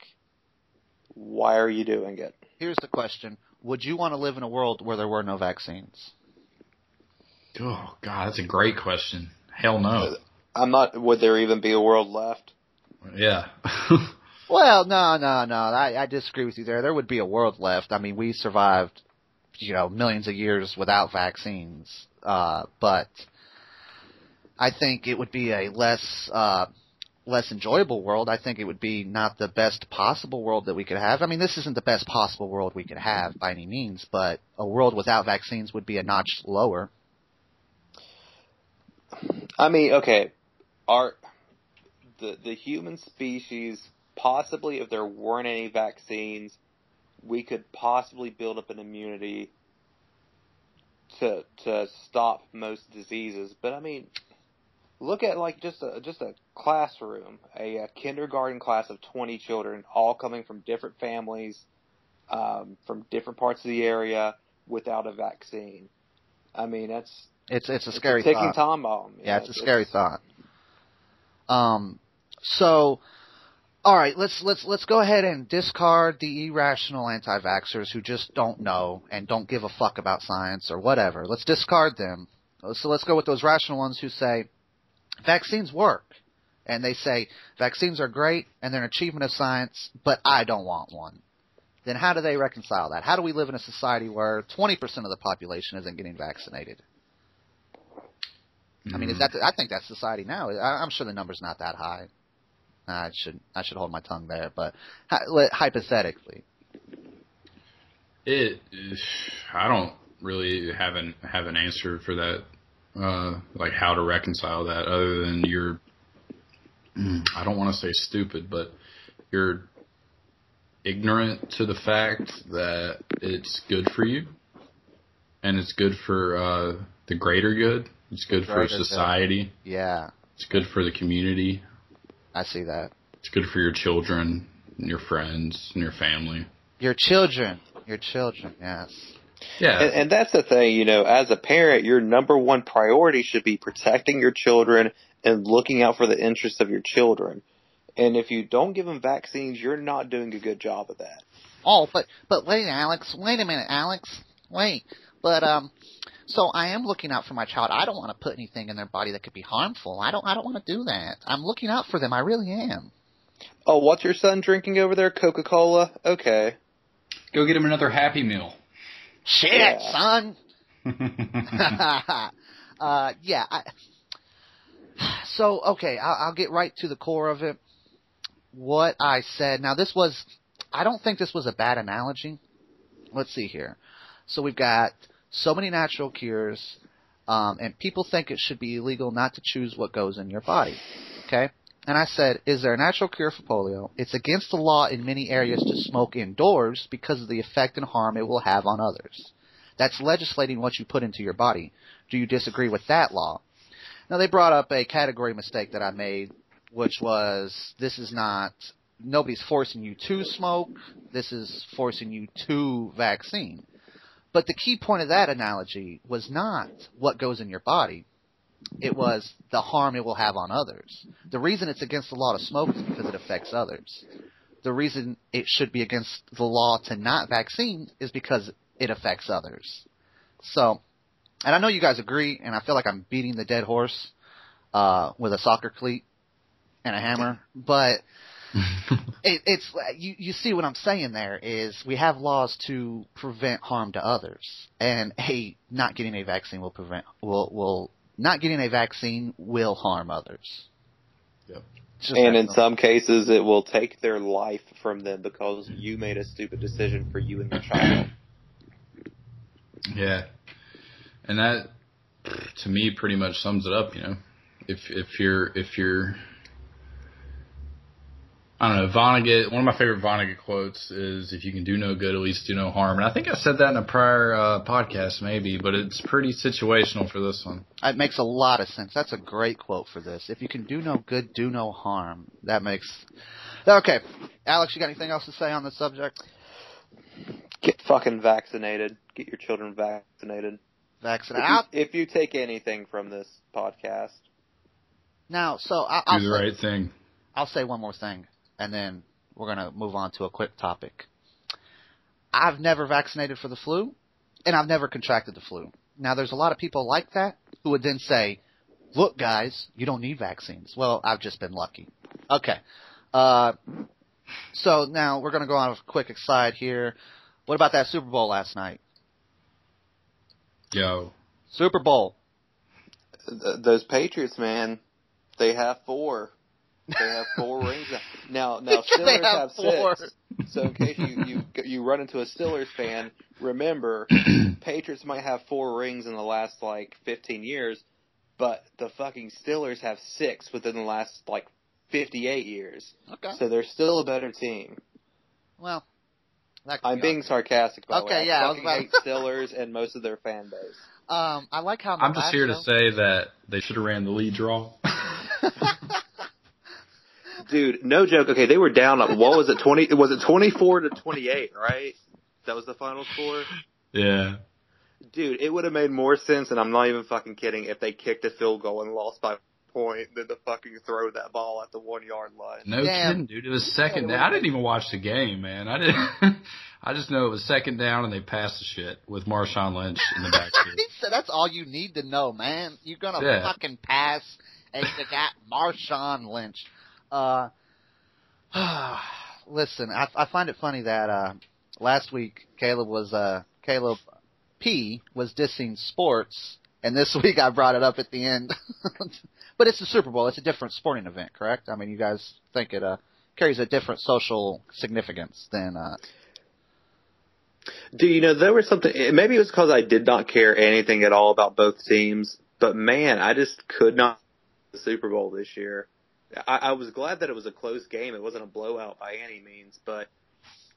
Why are you doing it? Here's the question: Would you want to live in a world where there were no vaccines? Oh God, that's a great question. Hell no. I'm not. Would there even be a world left? Yeah. [laughs] Well, no, no, no. I, I disagree with you there. There would be a world left. I mean, we survived, you know, millions of years without vaccines. Uh, but I think it would be a less, uh, less enjoyable world. I think it would be not the best possible world that we could have. I mean, this isn't the best possible world we could have by any means, but a world without vaccines would be a notch lower. I mean, okay, our the the human species possibly, if there weren't any vaccines, we could possibly build up an immunity to to stop most diseases. But I mean, look at like just a just a classroom, a, a kindergarten class of twenty children, all coming from different families, um, from different parts of the area, without a vaccine. I mean, that's It's it's a it's scary a ticking thought. time bomb. Yeah, it's a scary thought. Um, So, all right, let's let's let's go ahead and discard the irrational anti-vaxxers who just don't know and don't give a fuck about science or whatever. Let's discard them. So let's go with those rational ones who say vaccines work. And they say vaccines are great and they're an achievement of science, but I don't want one. Then how do they reconcile that? How do we live in a society where 20% of the population isn't getting vaccinated? I mean, is that? I think that's society now. I, I'm sure the number's not that high. I should I should hold my tongue there, but hy- hypothetically, It, I don't really have an have an answer for that. Uh, like how to reconcile that, other than you're, mm, I don't want to say stupid, but you're ignorant to the fact that it's good for you, and it's good for uh, the greater good. It's good for Greater good. society. yeah, It's good for the community. I see that. It's good for your children, and your friends, and your family. Your children, your children, yes. Yeah, And, and that's the thing, you know, as a parent, your number one priority should be protecting your children and looking out for the interests of your children. And if you don't give them vaccines, you're not doing a good job of that. Oh, but but wait, Alex. Wait a minute, Alex. Wait. But um, so I am looking out for my child. I don't want to put anything in their body that could be harmful. I don't. I don't want to do that. I'm looking out for them. I really am. Oh, what's your son drinking over there? Coca Cola? Okay. go get him another Happy Meal. Shit, Yeah. son. [laughs] [laughs] uh, yeah. I, [sighs] so okay, I'll, I'll get right to the core of it. What I said. Now this was. I don't think this was a bad analogy. Let's see here. So we've got so many natural cures, um, and people think it should be illegal not to choose what goes in your body. Okay. And I said, is there a natural cure for polio? It's against the law in many areas to smoke indoors because of the effect and harm it will have on others. That's legislating what you put into your body. Do you disagree with that law? Now they brought up a category mistake that I made, which was this is not nobody's forcing you to smoke. This is forcing you to vaccine. But the key point of that analogy was not what goes in your body. It was the harm it will have on others. The reason it's against the law to smoke is because it affects others. The reason it should be against the law to not vaccine is because it affects others. So, and I know you guys agree, and I feel like I'm beating the dead horse uh, with a soccer cleat and a hammer, but [laughs] it, it's you. You see what I'm saying there is we have laws to prevent harm to others, and a not getting a vaccine will prevent will will not getting a vaccine will harm others. Yep. Just And in simple. some cases, it will take their life from them because you made a stupid decision for you and your child. Yeah, and that to me pretty much sums it up. You know, if if you're if you're I don't know Vonnegut. One of my favorite Vonnegut quotes is, "If you can do no good, at least do no harm." And I think I said that in a prior uh, podcast, maybe, but it's pretty situational for this one. It makes a lot of sense. That's a great quote for this. If you can do no good, do no harm. That makes okay. Alex, you got anything else to say on this subject? Get fucking vaccinated. Get your children vaccinated. Vaccinate If you, if you take anything from this podcast, now. So I, Do I'll the say, right thing. I'll say one more thing, and then we're gonna move on to a quick topic. I've never vaccinated for the flu, and I've never contracted the flu. Now, there's a lot of people like that who would then say, "Look, guys, you don't need vaccines." Well, I've just been lucky. Okay. Uh, so now we're gonna go on a quick aside here. What about that Super Bowl last night? Yo, Super Bowl. th- those Patriots, man, they have four. They have four [laughs] rings now. Now, now Steelers have have, four. six. So in case you, you you run into a Steelers fan, remember [clears throat] Patriots might have four rings in the last like 15 years, but the fucking Steelers have six within the last like 58 years. Okay. So they're still a better team. Well, that could I'm be being sarcastic. By the Okay, way. yeah, I, I was about... hate [laughs] Steelers and most of their fan base. Um, I like how I'm just last here to say that they should have ran the lead draw. [laughs] Dude, no joke. Okay, they were down. Like, what was it? Twenty? Was it twenty-four to twenty-eight? Right? That was the final score. yeah. Dude, it would have made more sense, and I'm not even fucking kidding, if they kicked a field goal and lost by point than to fucking throw that ball at the one yard line. No Damn. kidding, dude. It was second Yeah, down. I didn't even watch the game, man. I didn't. [laughs] I just know it was second down and they passed the shit with Marshawn Lynch in the backfield. [laughs] he said that's all you need to know, man. You're gonna Yeah. fucking pass and you got Marshawn Lynch. Uh [sighs] listen, I I find it funny that uh last week Caleb was uh Caleb P was dissing sports and this [laughs] week I brought it up at the end. [laughs] but it's the Super Bowl, it's a different sporting event, correct? I mean you guys think it uh carries a different social significance than uh Do you know there was something? Maybe it was because I did not care anything at all about both teams, but man, I just could not the Super Bowl this year. I, I was glad that it was a close game. It wasn't a blowout by any means, but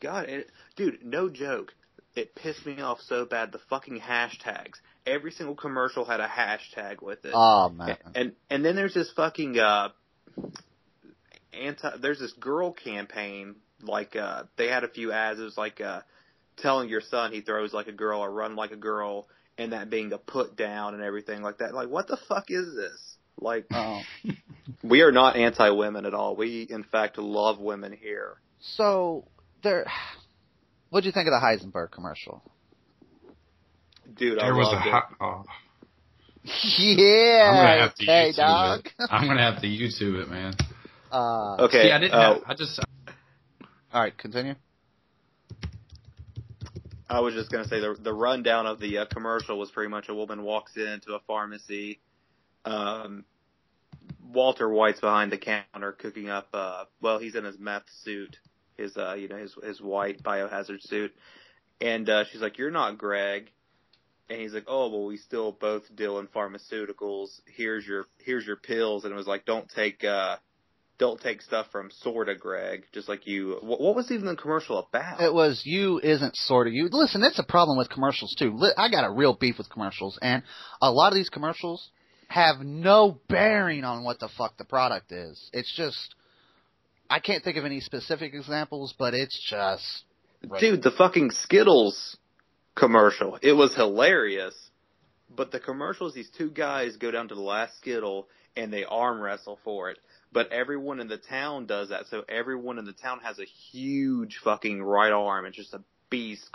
God, it, dude, no joke. It pissed me off so bad. The fucking hashtags. Every single commercial had a hashtag with it. Oh man. And and then there's this fucking uh anti there's this girl campaign like uh they had a few ads it was like uh telling your son he throws like a girl or run like a girl and that being a put down and everything like that like what the fuck is this like Oh. [laughs] we are not anti women at all we in fact love women here So there [sighs] What'd you think of the Heisenberg commercial? Dude I There was a. Hot, oh, Yeah, I'm gonna have to hey YouTube dog. it. [laughs] I'm gonna have to YouTube it, man. Uh, okay See, I didn't. uh, have, I just. all right, continue. I was just gonna say the the rundown of the uh, commercial was pretty much a woman walks into a pharmacy. Um, Walter White's behind the counter cooking up. Uh, well, he's in his meth suit, his uh, you know his his white biohazard suit, and uh, she's like, "You're not Greg," and he's like, "Oh, well, we still both deal in pharmaceuticals. Here's your here's your pills," and it was like, "Don't take." uh don't take stuff from sorta Greg, just like you. What, what was even the commercial about? It was you isn't sort of you. Listen, that's a problem with commercials too. I got a real beef with commercials, and a lot of these commercials have no bearing on what the fuck the product is. It's just I can't think of any specific examples, but it's just Dude, the fucking Skittles commercial. It was hilarious. But the commercial is these two guys go down to the last Skittle and they arm wrestle for it. But everyone in the town does that. So everyone in the town has a huge fucking right arm. It's just a beast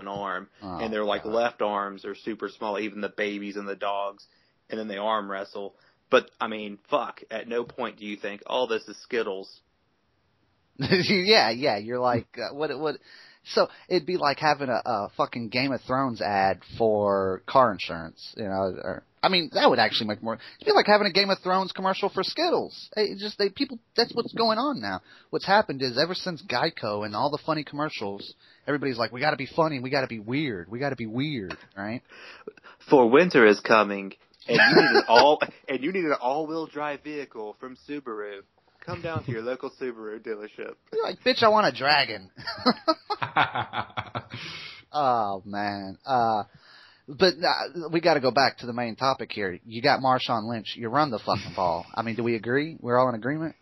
an arm. Oh, and their like God. left arms are super small, even the babies and the dogs. And then they arm wrestle. But I mean, fuck. At no point do you think, oh, this is Skittles. [laughs] yeah, yeah. You're like, uh, what? What? So it'd be like having a, a fucking Game of Thrones ad for car insurance. You know, or I mean, that would actually make more. It'd be like having a Game of Thrones commercial for Skittles. It just they people. That's what's going on now. What's happened is ever since Geico and all the funny commercials, everybody's like, we got to be funny, we got to be weird, we got to be weird, right? for winter is coming, and you need an all [laughs] and you need an all-wheel drive vehicle from Subaru. Come down to your local Subaru dealership. You're like, bitch, I want a dragon. [laughs] [laughs] Oh man. Uh but uh, we got to go back to the main topic here. You got Marshawn Lynch. You run the fucking ball. I mean, do we agree? We're all in agreement.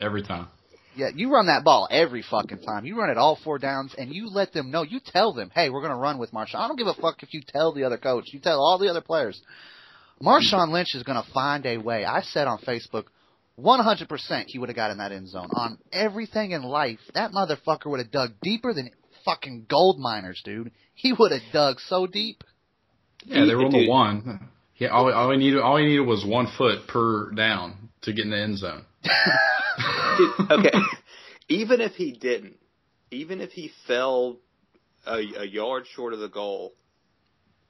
Every time. Yeah, you run that ball every fucking time. You run it all four downs, and you let them know. You tell them, "Hey, we're gonna run with Marshawn." I don't give a fuck if you tell the other coach. You tell all the other players. Marshawn Lynch is gonna find a way. I said on Facebook, 100% he would have got in that end zone on everything in life. That motherfucker would have dug deeper than fucking gold miners, dude. He would have dug so deep. Yeah, they were on the one. Yeah, all, all he needed, all he needed was one foot per down to get in the end zone. Dude, [laughs] okay, even if he didn't, even if he fell a, a yard short of the goal,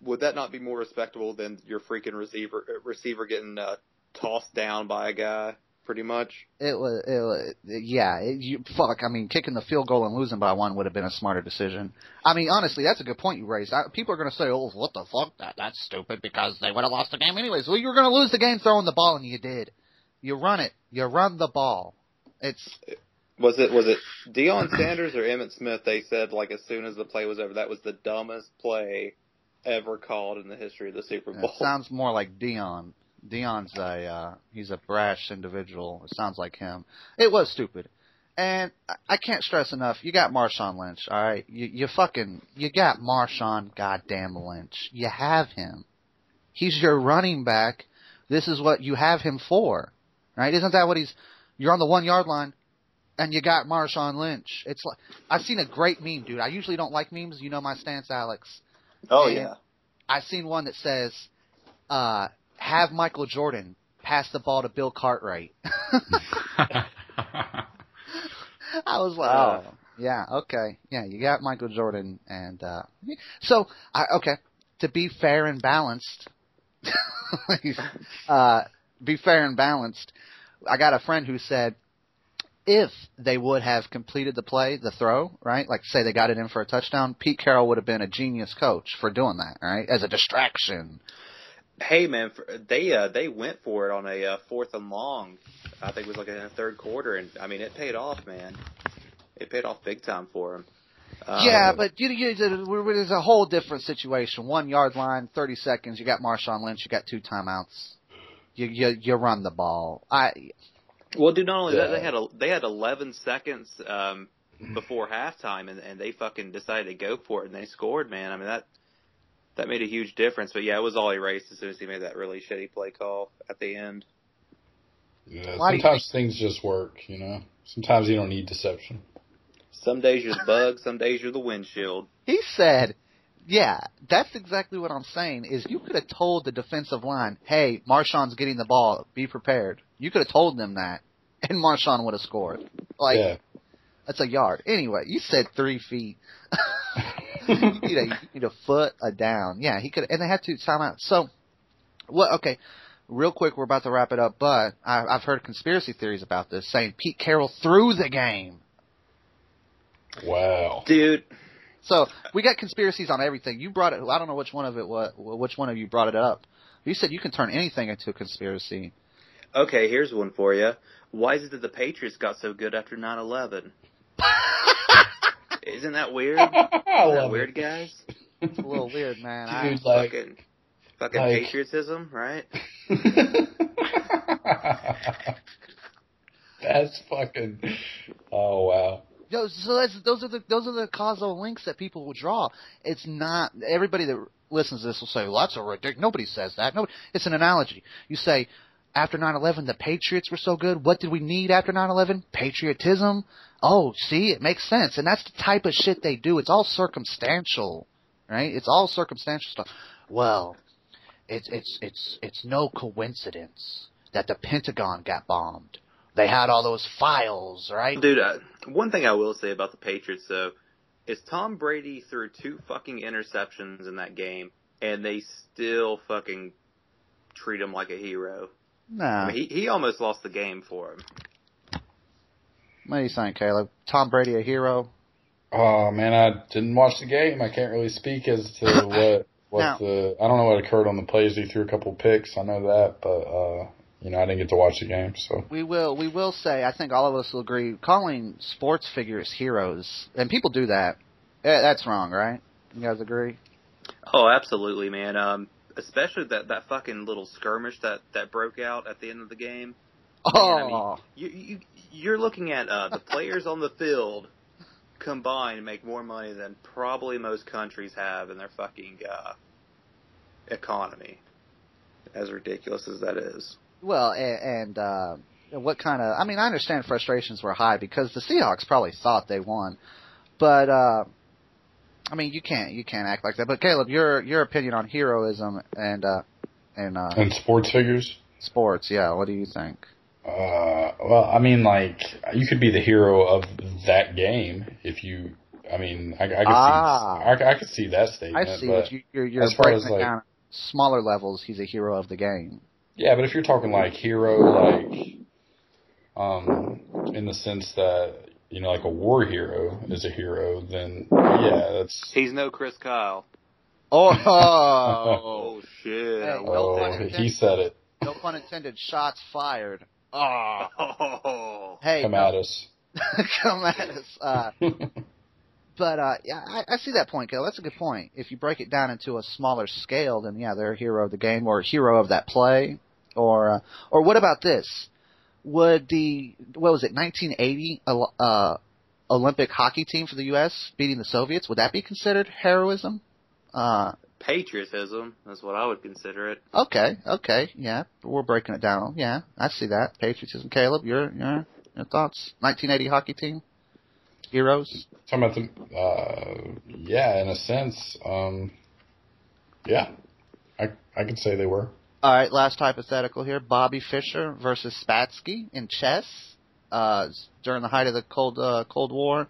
would that not be more respectable than your freaking receiver receiver getting uh, tossed down by a guy? Pretty much. It was, it was yeah. It, you, fuck. I mean, kicking the field goal and losing by one would have been a smarter decision. I mean, honestly, that's a good point you raised. I, people are going to say, "Oh, what the fuck? That that's stupid because they would have lost the game anyways." Well, you were going to lose the game throwing the ball, and you did. You run it. You run the ball. It's Was it was it Deion Sanders or Emmitt Smith? They said like as soon as the play was over, that was the dumbest play ever called in the history of the Super Bowl. it sounds more like Deion. Deion's a uh, he's a brash individual. It sounds like him. It was stupid. And I- I can't stress enough, you got Marshawn Lynch, alright? You, you fucking, you got Marshawn goddamn Lynch. You have him. He's your running back This is what you have him for, right? Isn't that what he's? You're on the one yard line, and you got Marshawn Lynch. It's like I've seen a great meme, dude. I usually don't like memes. You know my stance, Alex. Oh And yeah. I've seen one that says, uh, "Have Michael Jordan pass the ball to Bill Cartwright." [laughs] I was like, Ah. oh, yeah, okay, yeah, you got Michael Jordan, and uh, so I okay. To be fair and balanced, [laughs] uh, be fair and balanced. I got a friend who said if they would have completed the play, the throw, right? Like say they got it in for a touchdown, Pete Carroll would have been a genius coach for doing that, right? As a distraction. Hey man, for, they uh, they went for it on a uh, fourth and long. I think it was like in the third quarter, and I mean it paid off, man. It paid off big time for them. Um, yeah, but you, you, there's a whole different situation. One yard line, 30 seconds. You got Marshawn Lynch. You got two timeouts. You you you run the ball. I Well, dude, not only that, Yeah. they had a, they had 11 seconds um, before halftime, and, and they fucking decided to go for it, and they scored. Man, I mean that that made a huge difference. But yeah, it was all erased as soon as he made that really shitty play call at the end. Yeah, Why do you sometimes things just work, you know. Sometimes you don't need deception. Some days you're the bug, some days you're the windshield. he said, yeah, that's exactly what I'm saying. Is you could have told the defensive line, hey, Marshawn's getting the ball. Be prepared. You could have told them that, and Marshawn would have scored. Like yeah. that's a yard. Anyway, you said three feet. [laughs] you, know, you need a foot a down. Yeah, he could, and they had two timeouts. So, what? Okay, real quick, we're about to wrap it up. But I, I've heard conspiracy theories about this, saying Pete Carroll threw the game. Wow. Dude, So we got conspiracies on everything. You brought it. I don't know which one of it. What? Which one of you brought it up? You said you can turn anything into a conspiracy. okay, here's one for you. Why is it that the Patriots got so good after 9/11? [laughs] Isn't that weird? [laughs] I Isn't that love weird, it. guys? It's a little weird, man. I, like, fucking fucking like- patriotism, right? [laughs] That's fucking. Oh wow. Yo, so that's, those are the those are the causal links that people will draw. It's not everybody that listens to this will say, "Well, that's a ridiculous." Nobody says that. Nobody. It's an analogy. You say, after 9/11, the Patriots were so good. What did we need after 9/11? Patriotism. Oh, see, it makes sense, and that's the type of shit they do. It's all circumstantial, right? It's all circumstantial stuff. Well, it's it's it's it's no coincidence that the Pentagon got bombed. They had all those files, right? Dude, uh, one thing I will say about the Patriots though is Tom Brady threw two fucking interceptions in that game, and they still fucking treat him like a hero. Nah. I mean, he he almost lost the game for him. What do you think, Caleb? Tom Brady a hero? Oh man, I didn't watch the game. I can't really speak as to [laughs] what what Now- the. I don't know what occurred on the plays. He threw a couple picks. I know that, but uh, you know, I didn't get to watch the game. So We will. We will say. I think all of us will agree. Calling sports figures heroes, and people do that. Eh, that's wrong, right? You guys agree? Oh, absolutely, man. Um, especially that that fucking little skirmish that that broke out at the end of the game. Oh, I mean, You you you're looking at uh, the players on the field combined make more money than probably most countries have in their fucking uh, economy. As ridiculous as that is. well, and, and uh, what kind of? I mean, I understand frustrations were high because the Seahawks probably thought they won, but uh, I mean, you can't you can't act like that. But Caleb, your your opinion on heroism and uh, and uh, and sports figures. sports, yeah. What do you think? Uh, well, I mean, like you could be the hero of that game if you. I mean, I, I could Ah. see. I, I could see that statement. I see but, what you, you're, you're as far as, like- down. Smaller levels, he's a hero of the game. Yeah, but if you're talking like hero, like, um, in the sense that you know, like a war hero is a hero, then yeah, that's. He's no Chris Kyle. Oh, [laughs] Oh shit! Hey, I no will pun Oh, intended. he said it. no pun intended. Shots fired. Oh, Oh. hey, Come no, at us. [laughs] come at us. Uh, [laughs] but uh, yeah, I, I see that point, Gil. That's a good point. If you break it down into a smaller scale, then yeah, they're a hero of the game or a hero of that play. Or uh, or what about this? Would the what was it 1980 uh, Olympic hockey team for the U.S. beating the Soviets? Would that be considered heroism? Uh, patriotism. That's what I would consider it. Okay, okay, yeah, we're breaking it down. Yeah, I see that patriotism. Caleb, your your your thoughts? 1980 hockey team heroes. Talking about the, uh, yeah, in a sense, um, yeah, I I could say they were. All right, last hypothetical here: Bobby Fischer versus Spassky in chess uh, during the height of the Cold uh, Cold War,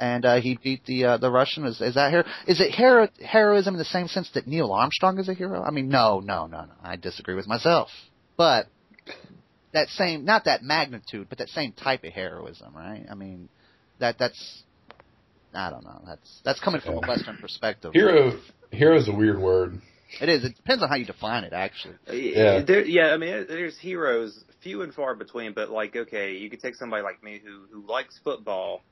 and uh, he beat the uh, the Russian. Is is that hero? Is it hero heroism in the same sense that Neil Armstrong is a hero? I mean, no, no, no, no. I disagree with myself, but that same not that magnitude, but that same type of heroism, right? I mean, that that's I don't know. That's that's coming from a Western perspective. Hero hero is a weird word. It is. It depends on how you define it, actually. Yeah. There, yeah. I mean, there's heroes few and far between, but like, okay, you could take somebody like me who who likes football,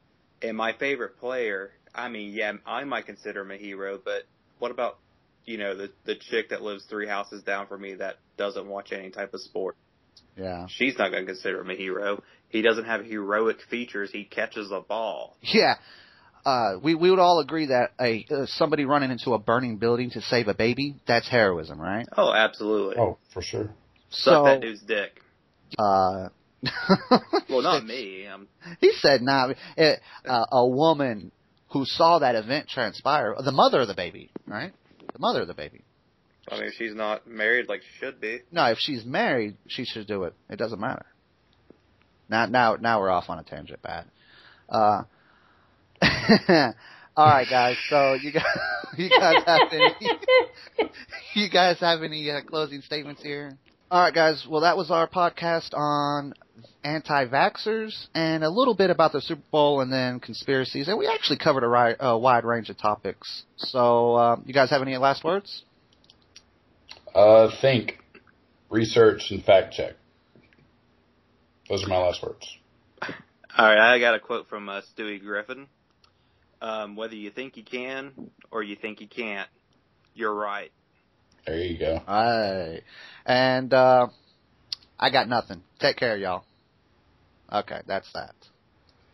and my favorite player. I mean, yeah, I might consider him a hero, but what about you know the the chick that lives three houses down from me that doesn't watch any type of sport? Yeah. She's not going to consider him a hero. He doesn't have heroic features. He catches a ball. Yeah. Uh, we we would all agree that a uh, somebody running into a burning building to save a baby that's heroism, right? Oh, absolutely. Oh, for sure. Suck So- that dude's dick. Uh, Well, not [laughs] me. I'm, He said, "Nah." It, uh, a woman who saw that event transpire, the mother of the baby, right? The mother of the baby. I mean, she's not married like she should be. No, if she's married, she should do it. It doesn't matter. Now, now, now we're off on a tangent, bad. Uh, [laughs] all right, guys. So you guys, [laughs] you guys have any? you guys have any uh, closing statements here? All right, guys. Well, that was our podcast on anti-vaxxers and a little bit about the Super Bowl and then conspiracies, and we actually covered a, ri- a wide range of topics. So, um, you guys have any last words? Uh, think, research, and fact check. Those are my last words. All right, I got a quote from uh, Stewie Griffin. Um, whether you think you can or you think you can't, you're right. There you go. All right. And uh, I got nothing. Take care, y'all. Okay, that's that.